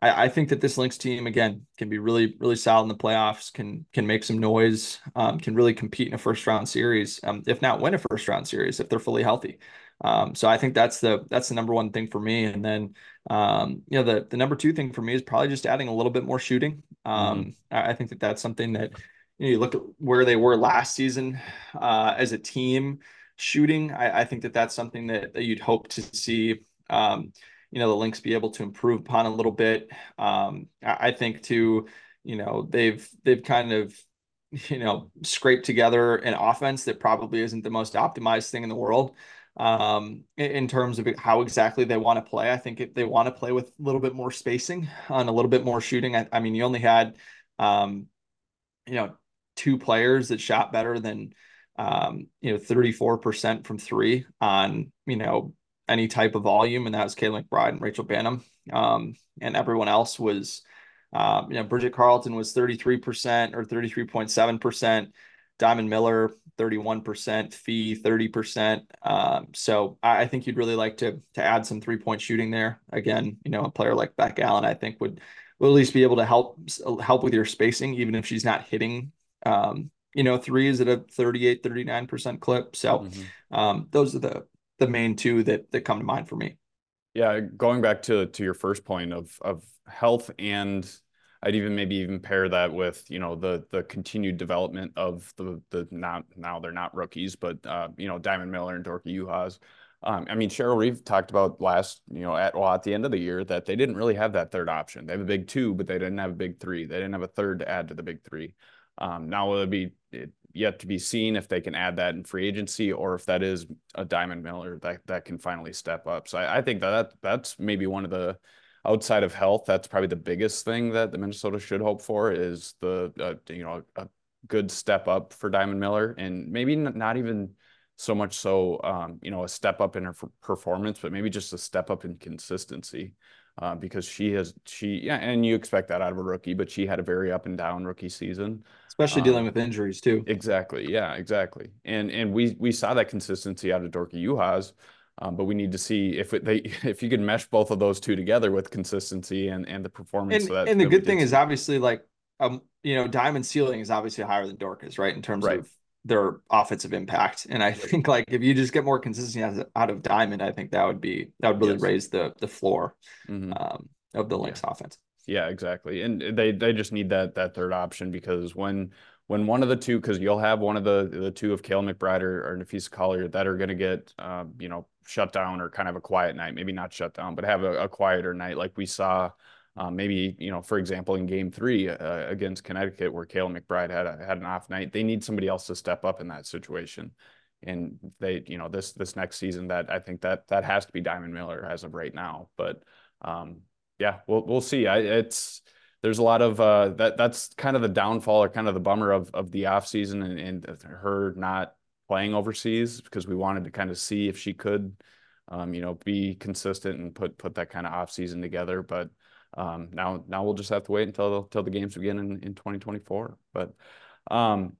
I, I, think that this Lynx team again can be really, really solid in the playoffs. Can can make some noise. Um, can really compete in a first round series, um, if not win a first round series if they're fully healthy. Um, so I think that's the that's the number one thing for me. And then um, you know the the number two thing for me is probably just adding a little bit more shooting. Um, mm-hmm. I, I, think that that's something that you, know, you look at where they were last season uh, as a team shooting. I, I, think that that's something that, that you'd hope to see. Um, you know the Lynx be able to improve upon a little bit. Um, I, I think too, you know they've they've kind of you know scraped together an offense that probably isn't the most optimized thing in the world um, in, terms of how exactly they want to play. I think if they want to play with a little bit more spacing and a little bit more shooting. I, I mean, you only had um, you know two players that shot better than um, you know 34% from three on you know any type of volume, and that was Kayla McBride and Rachel Banham. Um, and everyone else was, um, you know, Bridget Carleton was 33% or 33.7%. Diamond Miller, 31%, Fee, 30%. Um, so I, I, think you'd really like to to add some three point shooting there. Again, you know, a player like Bec Allen, I think would will at least be able to help help with your spacing, even if she's not hitting um, you know, threes at a 38, 39% clip. So mm-hmm. um, those are the the main two that that come to mind for me. Yeah, going back to to your first point of of health and I'd even maybe even pair that with you know the the continued development of the the not now they're not rookies but uh, you know Diamond Miller and Dorka Juhász. Um, I mean Cheryl Reeve talked about last you know at well at the end of the year that they didn't really have that third option. They have a big two, but they didn't have a big three. They didn't have a third to add to the big three. Um, now will it be it, yet to be seen if they can add that in free agency or if that is a Diamond Miller that that can finally step up. So I, I think that, that that's maybe one of the outside of health, that's probably the biggest thing that the Minnesota should hope for is the uh, you know a good step up for Diamond Miller, and maybe not even so much so um, you know a step up in her performance, but maybe just a step up in consistency. Uh, because she has she yeah, and you expect that out of a rookie, but she had a very up and down rookie season, especially um, dealing with injuries too. Exactly, yeah, exactly, and and we we saw that consistency out of Dorka Juhász um, but we need to see if it, they if you can mesh both of those two together with consistency and and the performance. And, that, and the good thing is obviously like um you know Diamond ceiling is obviously higher than Dorka's right in terms right. of their offensive impact. And I think like if you just get more consistency out of Diamond, I think that would be that would really yes. raise the the floor mm-hmm. um, of the Lynx yeah. offense. Yeah, exactly. And they they just need that that third option because when when one of the two, because you'll have one of the the two of Kayla McBride or, or Napheesa Collier that are going to get, um, you know, shut down or kind of a quiet night, maybe not shut down, but have a, a quieter night like we saw. Um, maybe you know, for example, in Game Three uh, against Connecticut, where Kayla McBride had a, had an off night, they need somebody else to step up in that situation. And they, you know, this this next season, that I think that that has to be Diamond Miller as of right now. But um, yeah, we'll we'll see. I, it's there's a lot of uh, that. That's kind of the downfall or kind of the bummer of of the off season and, and her not playing overseas because we wanted to kind of see if she could, um, you know, be consistent and put put that kind of off season together. But um, now now we'll just have to wait until until the games begin in, in 2024. But um,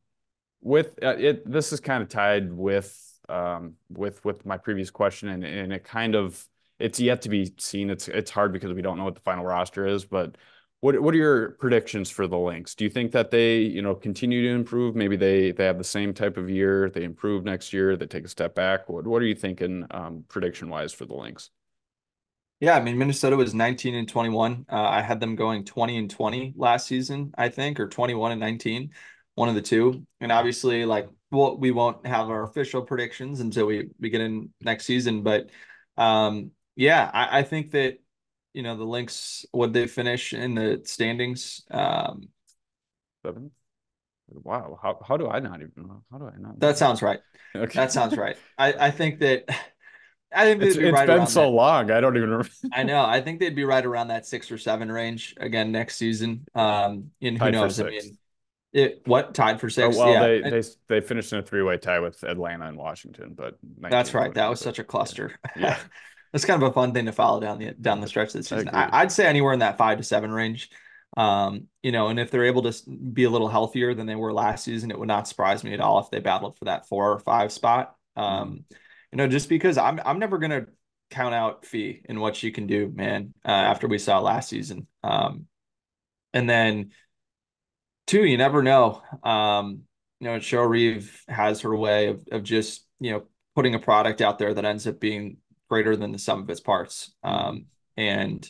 with uh, it, this is kind of tied with um, with with my previous question, and, and it kind of it's yet to be seen. It's it's hard because we don't know what the final roster is, but what what are your predictions for the Lynx? Do you think that they, you know, continue to improve? Maybe they they have the same type of year, they improve next year, they take a step back. What what are you thinking um, prediction wise for the Lynx? Yeah, I mean Minnesota was 19 and 21. Uh, I had them going 20 and 20 last season, I think, or 21 and 19, one of the two. And obviously, like, well, we won't have our official predictions until we we get in next season. But um, yeah, I, I think that you know the Lynx would they finish in the standings? Um, Seventh. Wow. How how do I not even know? How do I not? That sounds right. Okay. That sounds right. I I think that. I think it's, be right been so that. long. I don't even remember. I know. I think they'd be right around that six or seven range again next season. Um, and who knows? I mean, it what tied for six? Oh, well, yeah. they they they finished in a three way tie with Atlanta and Washington, but that's right. That was such a cluster. Yeah. That's kind of a fun thing to follow down the down the stretch of the season. I would say anywhere in that five to seven range. Um, you know, and if they're able to be a little healthier than they were last season, it would not surprise me at all if they battled for that four or five spot. Um, mm-hmm. You know, just because I'm I'm never gonna count out Fee and what she can do, man. Uh, after we saw last season, um, and then two, you never know. Um, you know, Cheryl Reeve has her way of of just you know putting a product out there that ends up being greater than the sum of its parts. Um, and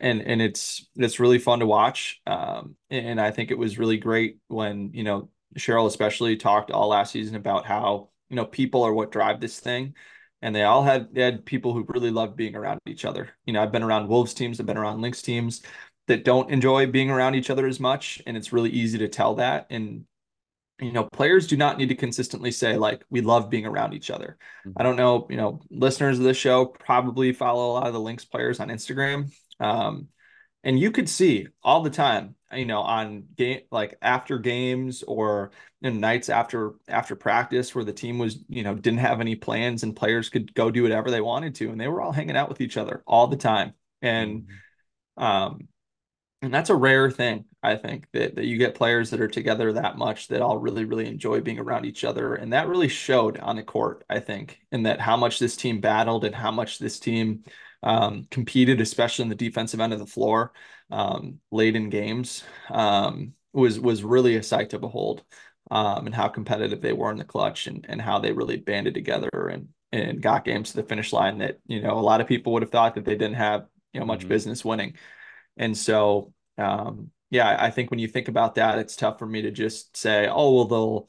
and and it's it's really fun to watch. Um, and I think it was really great when you know Cheryl especially talked all last season about how you know people are what drive this thing, and they all had they had people who really loved being around each other. You know, I've been around Wolves teams, I've been around Lynx teams that don't enjoy being around each other as much, and it's really easy to tell that. And you know, players do not need to consistently say like we love being around each other. Mm-hmm. I don't know, you know, listeners of this show probably follow a lot of the Lynx players on Instagram. Um, and you could see all the time, you know, on game like after games or you know, nights after after practice where the team was, you know, didn't have any plans and players could go do whatever they wanted to, and they were all hanging out with each other all the time. And mm-hmm. um, and that's a rare thing I think that, that you get players that are together that much that all really, really enjoy being around each other. And that really showed on the court, I think, in that how much this team battled and how much this team um, competed, especially in the defensive end of the floor um, late in games, um, was was really a sight to behold. Um, and how competitive they were in the clutch and, and how they really banded together and and got games to the finish line that, you know, a lot of people would have thought that they didn't have, you know, much mm-hmm. business winning. And so um, yeah, I think when you think about that, it's tough for me to just say, oh, well, they'll,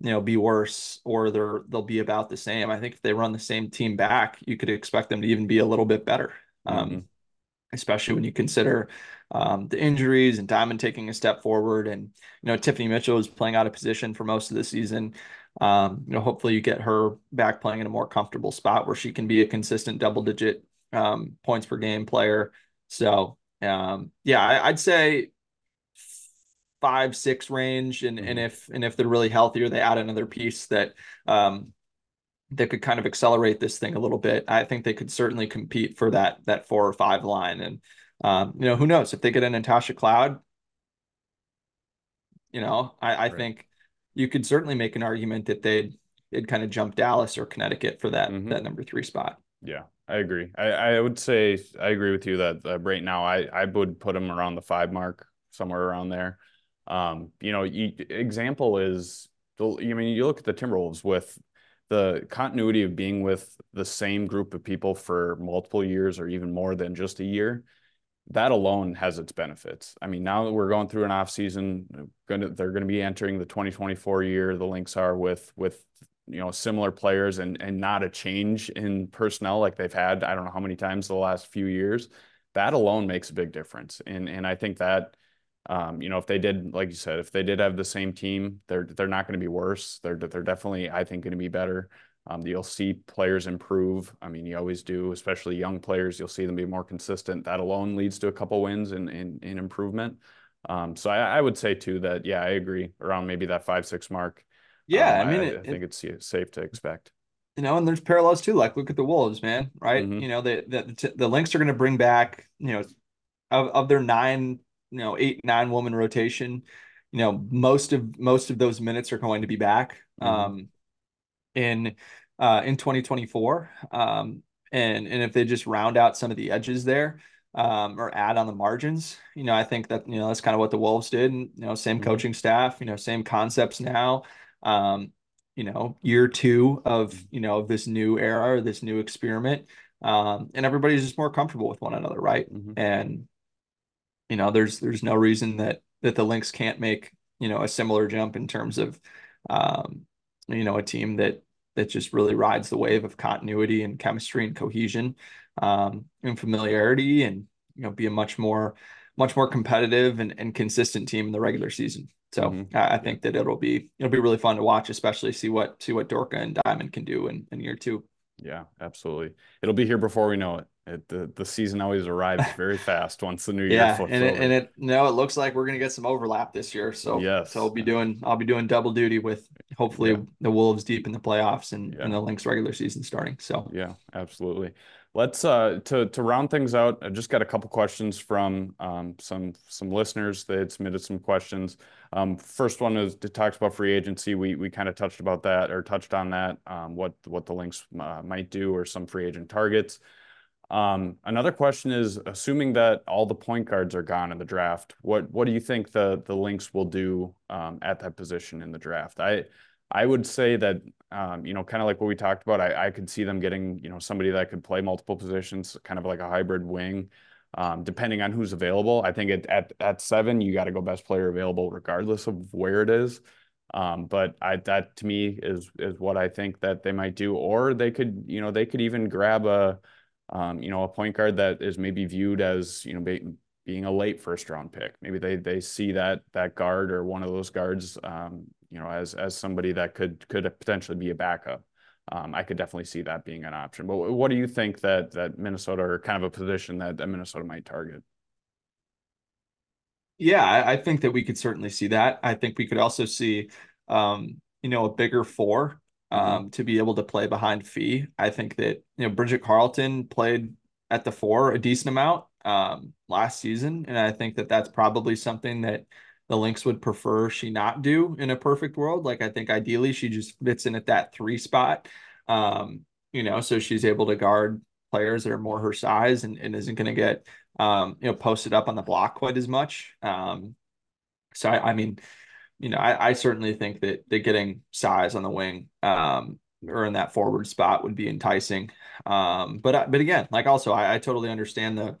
you know, be worse or they're they'll be about the same. I think if they run the same team back, you could expect them to even be a little bit better. Um, mm-hmm. Um, especially when you consider um, the injuries and Diamond taking a step forward, and you know Tiffany Mitchell is playing out of position for most of the season. Um, you know, hopefully you get her back playing in a more comfortable spot where she can be a consistent double-digit um, points per game player. So um, yeah, I, would say five six range and and mm-hmm. if and if they're really healthier they add another piece that um that could kind of accelerate this thing a little bit i think they could certainly compete for that that four or five line and um you know who knows if they get a natasha cloud you know i i right. think you could certainly make an argument that they'd they'd kind of jump dallas or connecticut for that mm-hmm. that number three spot yeah I agree. I, I would say I agree with you that uh, right now I, I would put them around the five mark, somewhere around there. Um, you know, you, example is, I mean, you look at the Timberwolves with the continuity of being with the same group of people for multiple years or even more than just a year. That alone has its benefits. I mean, now that we're going through an off season, gonna they're going to be entering the 2024 year. The Lynx are with with you know similar players and and not a change in personnel like they've had I don't know how many times the last few years. That alone makes a big difference, and and I think that um, you know, if they did, like you said, if they did have the same team, they're they're not going to be worse. They're they're definitely, I think, going to be better. Um, you'll see players improve. I mean, you always do, especially young players. You'll see them be more consistent. That alone leads to a couple wins in in, in improvement. Um, so I, I, would say too that yeah, I agree around maybe that five six mark. Yeah, um, I mean, I, it, I think it, it's safe to expect. You know, and there's parallels too. Like look at the Wolves, man. Right? Mm-hmm. You know, the the the Lynx are going to bring back you know of of their nine you know eight nine woman rotation you know most of most of those minutes are going to be back mm-hmm. um in uh in 2024 um and and if they just round out some of the edges there um or add on the margins you know i think that you know that's kind of what the wolves did and you know same mm-hmm. coaching staff you know same concepts now um you know year two of you know of this new era or this new experiment um and everybody's just more comfortable with one another right mm-hmm. and you know, there's there's no reason that that the Lynx can't make you know a similar jump in terms of um, you know a team that that just really rides the wave of continuity and chemistry and cohesion um, and familiarity and you know be a much more much more competitive and, and consistent team in the regular season. So mm-hmm. I, I, think that it'll be it'll be really fun to watch, especially see what see what Dorka and Diamond can do in, in year two. Yeah, absolutely. It'll be here before we know it. It, the, the season always arrives very fast once the new year yeah, and it, and it no, it looks like we're gonna get some overlap this year. So yes, so I'll be doing I'll be doing double duty with hopefully yeah. the Wolves deep in the playoffs and, yeah. and the Lynx regular season starting. So yeah, absolutely. Let's uh to to round things out. I just got a couple questions from um, some some listeners. They had submitted some questions. Um, first one is to talks about free agency. We we kind of touched about that or touched on that. Um, what what the Lynx uh, might do or some free agent targets. Um, another question is, assuming that all the point guards are gone in the draft, what what do you think the the Lynx will do um, at that position in the draft? I I would say that um, you know, kind of like what we talked about, I, I could see them getting you know somebody that could play multiple positions, kind of like a hybrid wing, um, depending on who's available. I think at at, at seven, you got to go best player available, regardless of where it is. Um, but I, that to me is is what I think that they might do, or they could, you know, they could even grab a um, you know, a point guard that is maybe viewed as, you know, be, being a late first round pick. Maybe they they see that that guard or one of those guards, um, you know, as as somebody that could could potentially be a backup. Um, I could definitely see that being an option. But what do you think that that Minnesota or kind of a position that, that Minnesota might target? Yeah, I, I, think that we could certainly see that. I think we could also see, um, you know, a bigger four. Um, to be able to play behind Fee. I think that you know Bridget Carleton played at the four a decent amount. um, last season, and I think that that's probably something that the Lynx would prefer she not do in a perfect world. Like I think ideally she just fits in at that three spot, um, you know, so she's able to guard players that are more her size and, and isn't going to get um, you know posted up on the block quite as much. Um, so I, I mean, you know, I, I certainly think that that getting size on the wing um, or in that forward spot would be enticing. Um, but but again, like also, I, I totally understand the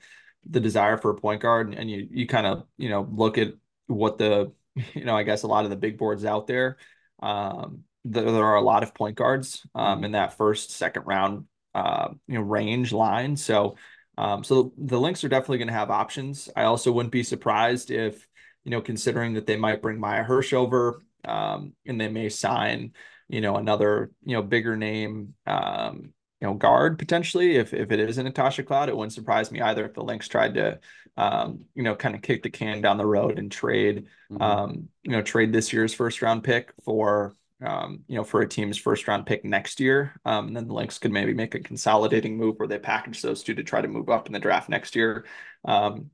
the desire for a point guard, and you you kind of you know look at what the you know I guess a lot of the big boards out there. Um, there, there are a lot of point guards um, in that first second round uh, you know range line. So um, so the Lynx are definitely going to have options. I also wouldn't be surprised if you know considering that they might bring Maïa Hirsch over um, and they may sign you know another you know bigger name um, you know guard potentially if if it is a Natasha Cloud. It wouldn't surprise me either if the Lynx tried to um, you know kind of kick the can down the road and trade mm-hmm. um, you know trade this year's first round pick for um, you know, for a team's first round pick next year. Um, and then the Lynx could maybe make a consolidating move where they package those two to try to move up in the draft next year. Um,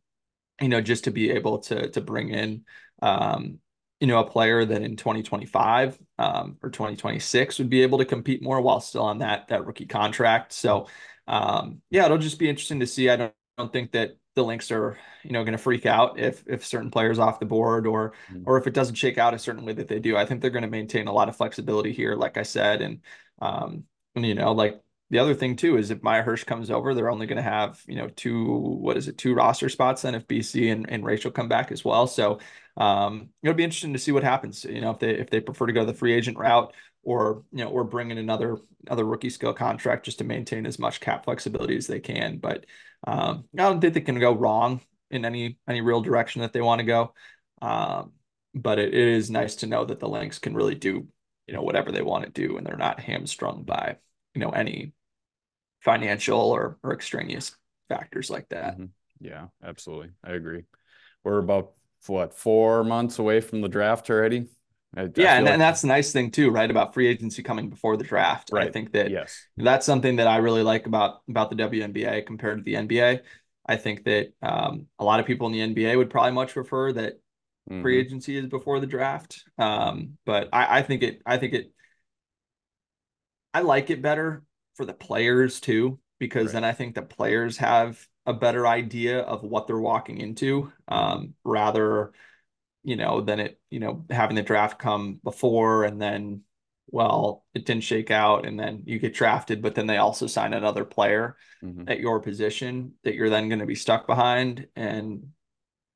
you know, just to be able to to bring in um, you know, a player that in 2025 um, or 2026 would be able to compete more while still on that that rookie contract. So um, yeah, it'll just be interesting to see. I don't, don't think that the Lynx are you know going to freak out if if certain players off the board or mm-hmm. or if it doesn't shake out a certain way that they do. I think they're going to maintain a lot of flexibility here, like I said, and um, and you know like the other thing too is if Maïa Hirsch comes over, they're only going to have you know two what is it two roster spots then if BC and, and Rachel come back as well. So um, it'll be interesting to see what happens. You know if they if they prefer to go the free agent route or you know or bring in another another rookie skill contract just to maintain as much cap flexibility as they can. But um, I don't think they can go wrong in any any real direction that they want to go. Um, but it, it is nice to know that the Lynx can really do you know whatever they want to do, and they're not hamstrung by you know any financial or or extraneous factors like that. Mm-hmm. Yeah, absolutely, I agree. We're about what four months away from the draft already. I, yeah, I and, like... and, that's the nice thing too, right? About free agency coming before the draft. Right. I think that yes. that's something that I really like about about the WNBA compared to the NBA. I think that um, a lot of people in the NBA would probably much prefer that mm-hmm. free agency is before the draft. Um, but I, I think it I think it I like it better for the players too, because right. then I think the players have a better idea of what they're walking into, um, rather you know, than it, you know, having the draft come before and then, well, it didn't shake out and then you get drafted, but then they also sign another player mm-hmm. at your position that you're then going to be stuck behind and,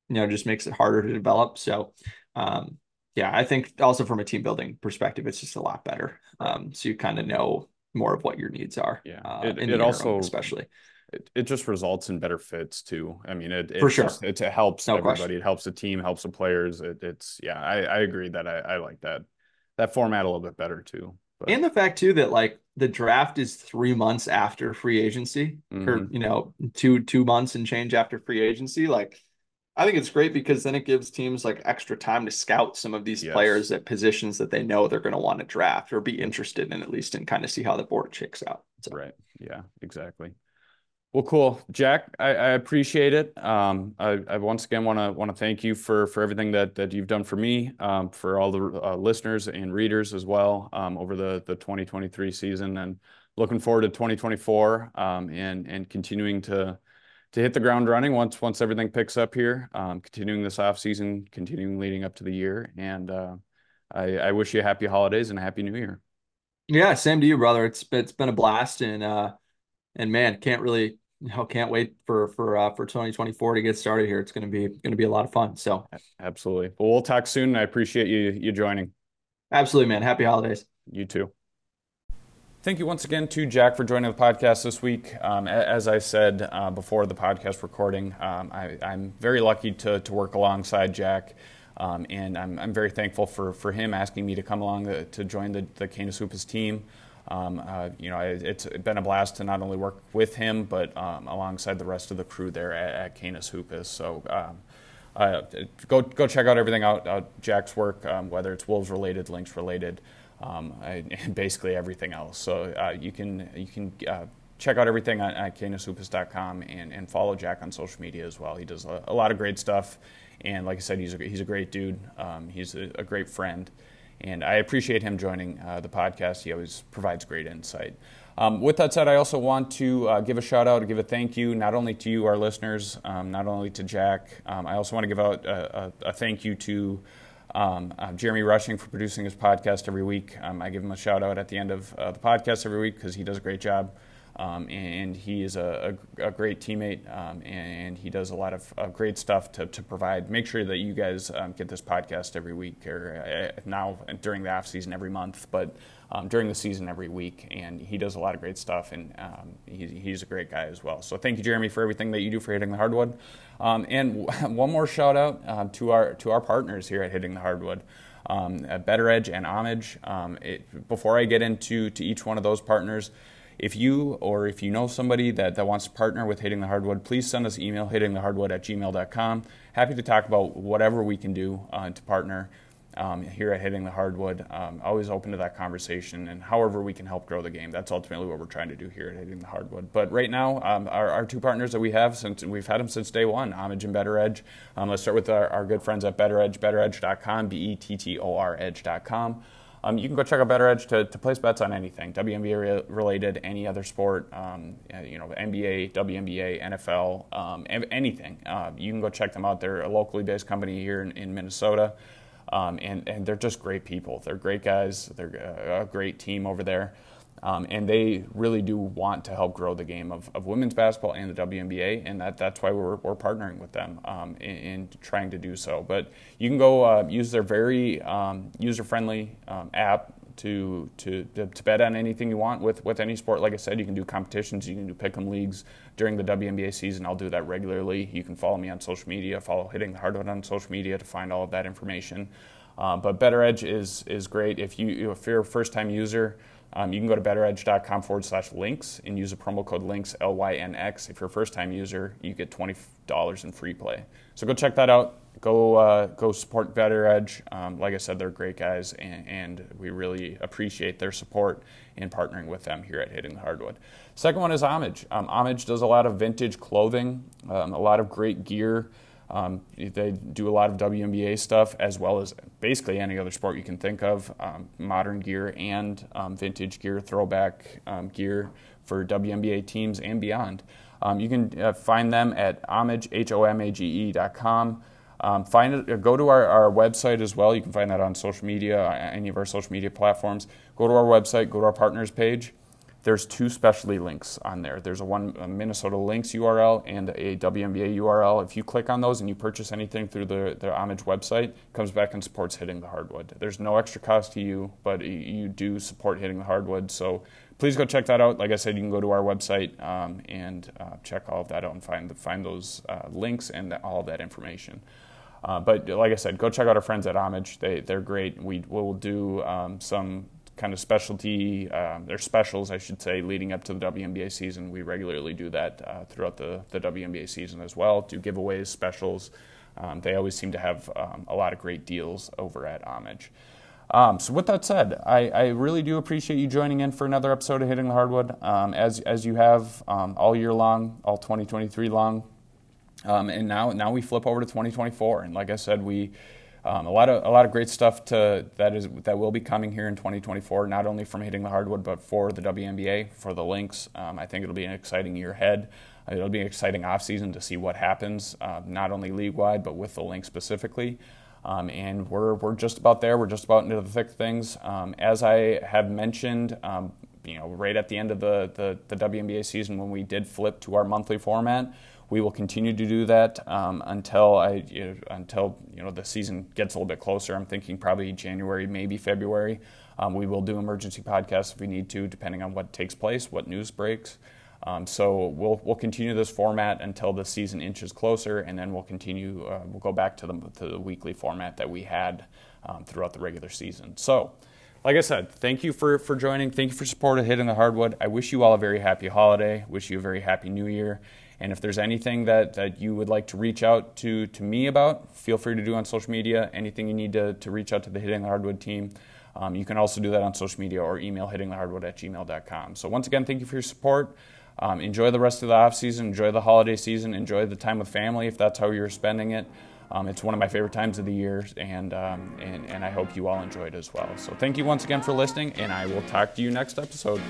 you know, just makes it harder to develop. So, um, yeah, I think also from a team building perspective, it's just a lot better. Um, so you kind of know more of what your needs are. Yeah, uh, it, it also especially it, it just results in better fits too. I mean, it, it for sure just, it, it helps no everybody. Question. It helps the team, helps the players. It, it's yeah, I, I agree that I, I like that that format a little bit better too. But. And the fact too that like the draft is three months after free agency, mm-hmm. or you know, two two months and change after free agency. Like, I think it's great because then it gives teams like extra time to scout some of these yes. players at positions that they know they're going to want to draft or be interested in at least and kind of see how the board checks out. So. Right. Yeah. Exactly. Well, cool, Jack. I, I appreciate it. Um, I, I, once again want to want to thank you for for everything that that you've done for me, um, for all the uh, listeners and readers as well um, over the the 2023 season, and looking forward to 2024 um, and and continuing to to hit the ground running once once everything picks up here. Um, continuing this off season, continuing leading up to the year, and uh, I, I wish you happy holidays and a happy New Year. Yeah, same to you, brother. It's it's been a blast and. Uh and man, can't really you know, can't wait for for uh, for 2024 to get started here. It's going to be going to be a lot of fun. So absolutely. Well, we'll talk soon. I appreciate you you joining. Absolutely, man. Happy holidays. You too. Thank you once again to Jack for joining the podcast this week. Um, as I said uh, before the podcast recording, um, I, am very lucky to, to work alongside Jack, um, and I'm, I'm very thankful for, for him asking me to come along to, to join the, the Canis Hoopus team. Um, uh, you know, it, it's been a blast to not only work with him, but um, alongside the rest of the crew there at, at Canis Hoopus. So um, uh, go go check out everything out, out Jack's work, whether it's Wolves related, Lynx related, um, basically everything else. So uh, you can you can uh, check out everything at, at canishoopus.com and, and follow Jack on social media as well. He does a, a lot of great stuff. And like I said, he's a, he's a great dude. Um, he's a, a, great friend. And I appreciate him joining uh, the podcast. He always provides great insight. Um, with that said, I also want to uh, give a shout out, give a thank you, not only to you, our listeners, um, not only to Jack. Um, I also want to give out a, a thank you to um, uh, Jeremy Rushing for producing his podcast every week. Um, I give him a shout out at the end of uh, the podcast every week because he does a great job. Um, and he is a, a, a great teammate, um, and he does a lot of great stuff to, to provide. Make sure that you guys um, get this podcast every week, or uh, now during the off season every month, but um, during the season every week. And he does a lot of great stuff, and um, he, he's a great guy as well. So thank you, Jeremy, for everything that you do for hitting the hardwood. Um, and one more shout out uh, to our to our partners here at Hitting the Hardwood. Um, BettorEdge and Homage. Um, it, before I get into to each one of those partners, if you or if you know somebody that, that wants to partner with Hitting the Hardwood, please send us an email, hittingthehardwood at gmail.com. Happy to talk about whatever we can do uh, to partner um, here at Hitting the Hardwood. Um, always open to that conversation and however we can help grow the game. That's ultimately what we're trying to do here at Hitting the Hardwood. But right now, um, our, our, two partners that we have, since we've had them since day one, Homage and BettorEdge. Um, let's start with our, our, good friends at Better Edge, bettoredge.com, B E T T O R edge.com. Um, you can go check out BettorEdge to, to place bets on anything, WNBA re- related, any other sport, um, you know, NBA, WNBA, NFL, um, anything. Uh, you can go check them out. They're a locally based company here in, in Minnesota, um, and, and they're just great people. They're great guys. They're a great team over there. Um, and they really do want to help grow the game of, of women's basketball and the WNBA, and that, that's why we're, we're partnering with them um, in, in, trying to do so. But you can go uh, use their very um, user friendly um, app to, to, to bet on anything you want with, with any sport. Like I said, you can do competitions, you can do pick'em leagues during the WNBA season. I'll do that regularly. You can follow me on social media, follow Hitting the Hardwood on social media to find all of that information. Uh, but BettorEdge is, is great. If, you, if you're a first time user, um, you can go to bettoredge.com forward slash lynx and use the promo code LYNX, L Y N X. If you're a first time user, you get $20 in free play. So go check that out. Go, uh, go support BettorEdge. Um, like I said, they're great guys, and, and, we really appreciate their support in partnering with them here at Hitting the Hardwood. Second one is Homage. Um, Homage does a lot of vintage clothing, um, a lot of great gear. Um, they do a lot of WNBA stuff as well as basically any other sport you can think of, um, modern gear and um, vintage gear, throwback gear for WNBA teams and beyond. You can uh, find them at homage, H-O-M-A-G-E dot com. Um, find it, uh, go to our, our website as well. You can find that on social media, any of our social media platforms. Go to our website, go to our partners page there's two specialty links on there. There's a one a Minnesota Lynx URL and a WNBA URL. If you click on those and you purchase anything through the, the Homage website, comes back and supports hitting the hardwood. There's no extra cost to you, but you do support hitting the hardwood. So please go check that out. Like I said, you can go to our website um, and uh, check all of that out and find find those uh, links and all that information. Uh, but like I said, go check out our friends at Homage. They they're great. We will do um, some kind of specialty, uh, their specials, I should say, leading up to the WNBA season. We regularly do that uh, throughout the, the WNBA season as well, do giveaways, specials. Um, they always seem to have um, a lot of great deals over at Homage. Um, so with that said, I, I, really do appreciate you joining in for another episode of Hitting the Hardwood, um, as as you have um, all year long, all 2023 long, um, and now now we flip over to 2024, and like I said, we um, a lot of a lot of great stuff to that is that will be coming here in 2024. Not only from hitting the hardwood, but for the WNBA, for the Lynx. Um, I think it'll be an exciting year ahead. It'll be an exciting offseason to see what happens, uh, not only league wide, but with the Lynx specifically. Um, and we're, we're just about there. We're just about into the thick things. Um, as I have mentioned, um, you know, right at the end of the, the, the WNBA season when we did flip to our monthly format, we will continue to do that um, until I you know, until you know the season gets a little bit closer. I'm thinking probably January, maybe February. Um, we will do emergency podcasts if we need to, depending on what takes place, what news breaks. Um, so we'll we'll continue this format until the season inches closer, and then we'll continue. Uh, we'll go back to the to the weekly format that we had um, throughout the regular season. So like I said, thank you for, for joining. Thank you for support of Hitting the Hardwood. I wish you all a very happy holiday. Wish you a very happy new year. And if there's anything that, that you would like to reach out to, to me about, feel free to do on social media. Anything you need to, to reach out to the Hitting the Hardwood team, um, you can also do that on social media or email hittingthehardwood at gmail.com. So once again, thank you for your support. Um, enjoy the rest of the off season. Enjoy the holiday season. Enjoy the time with family if that's how you're spending it. Um, it's one of my favorite times of the year, and, um, and and I hope you all enjoyed it as well. So thank you once again for listening, and I will talk to you next episode.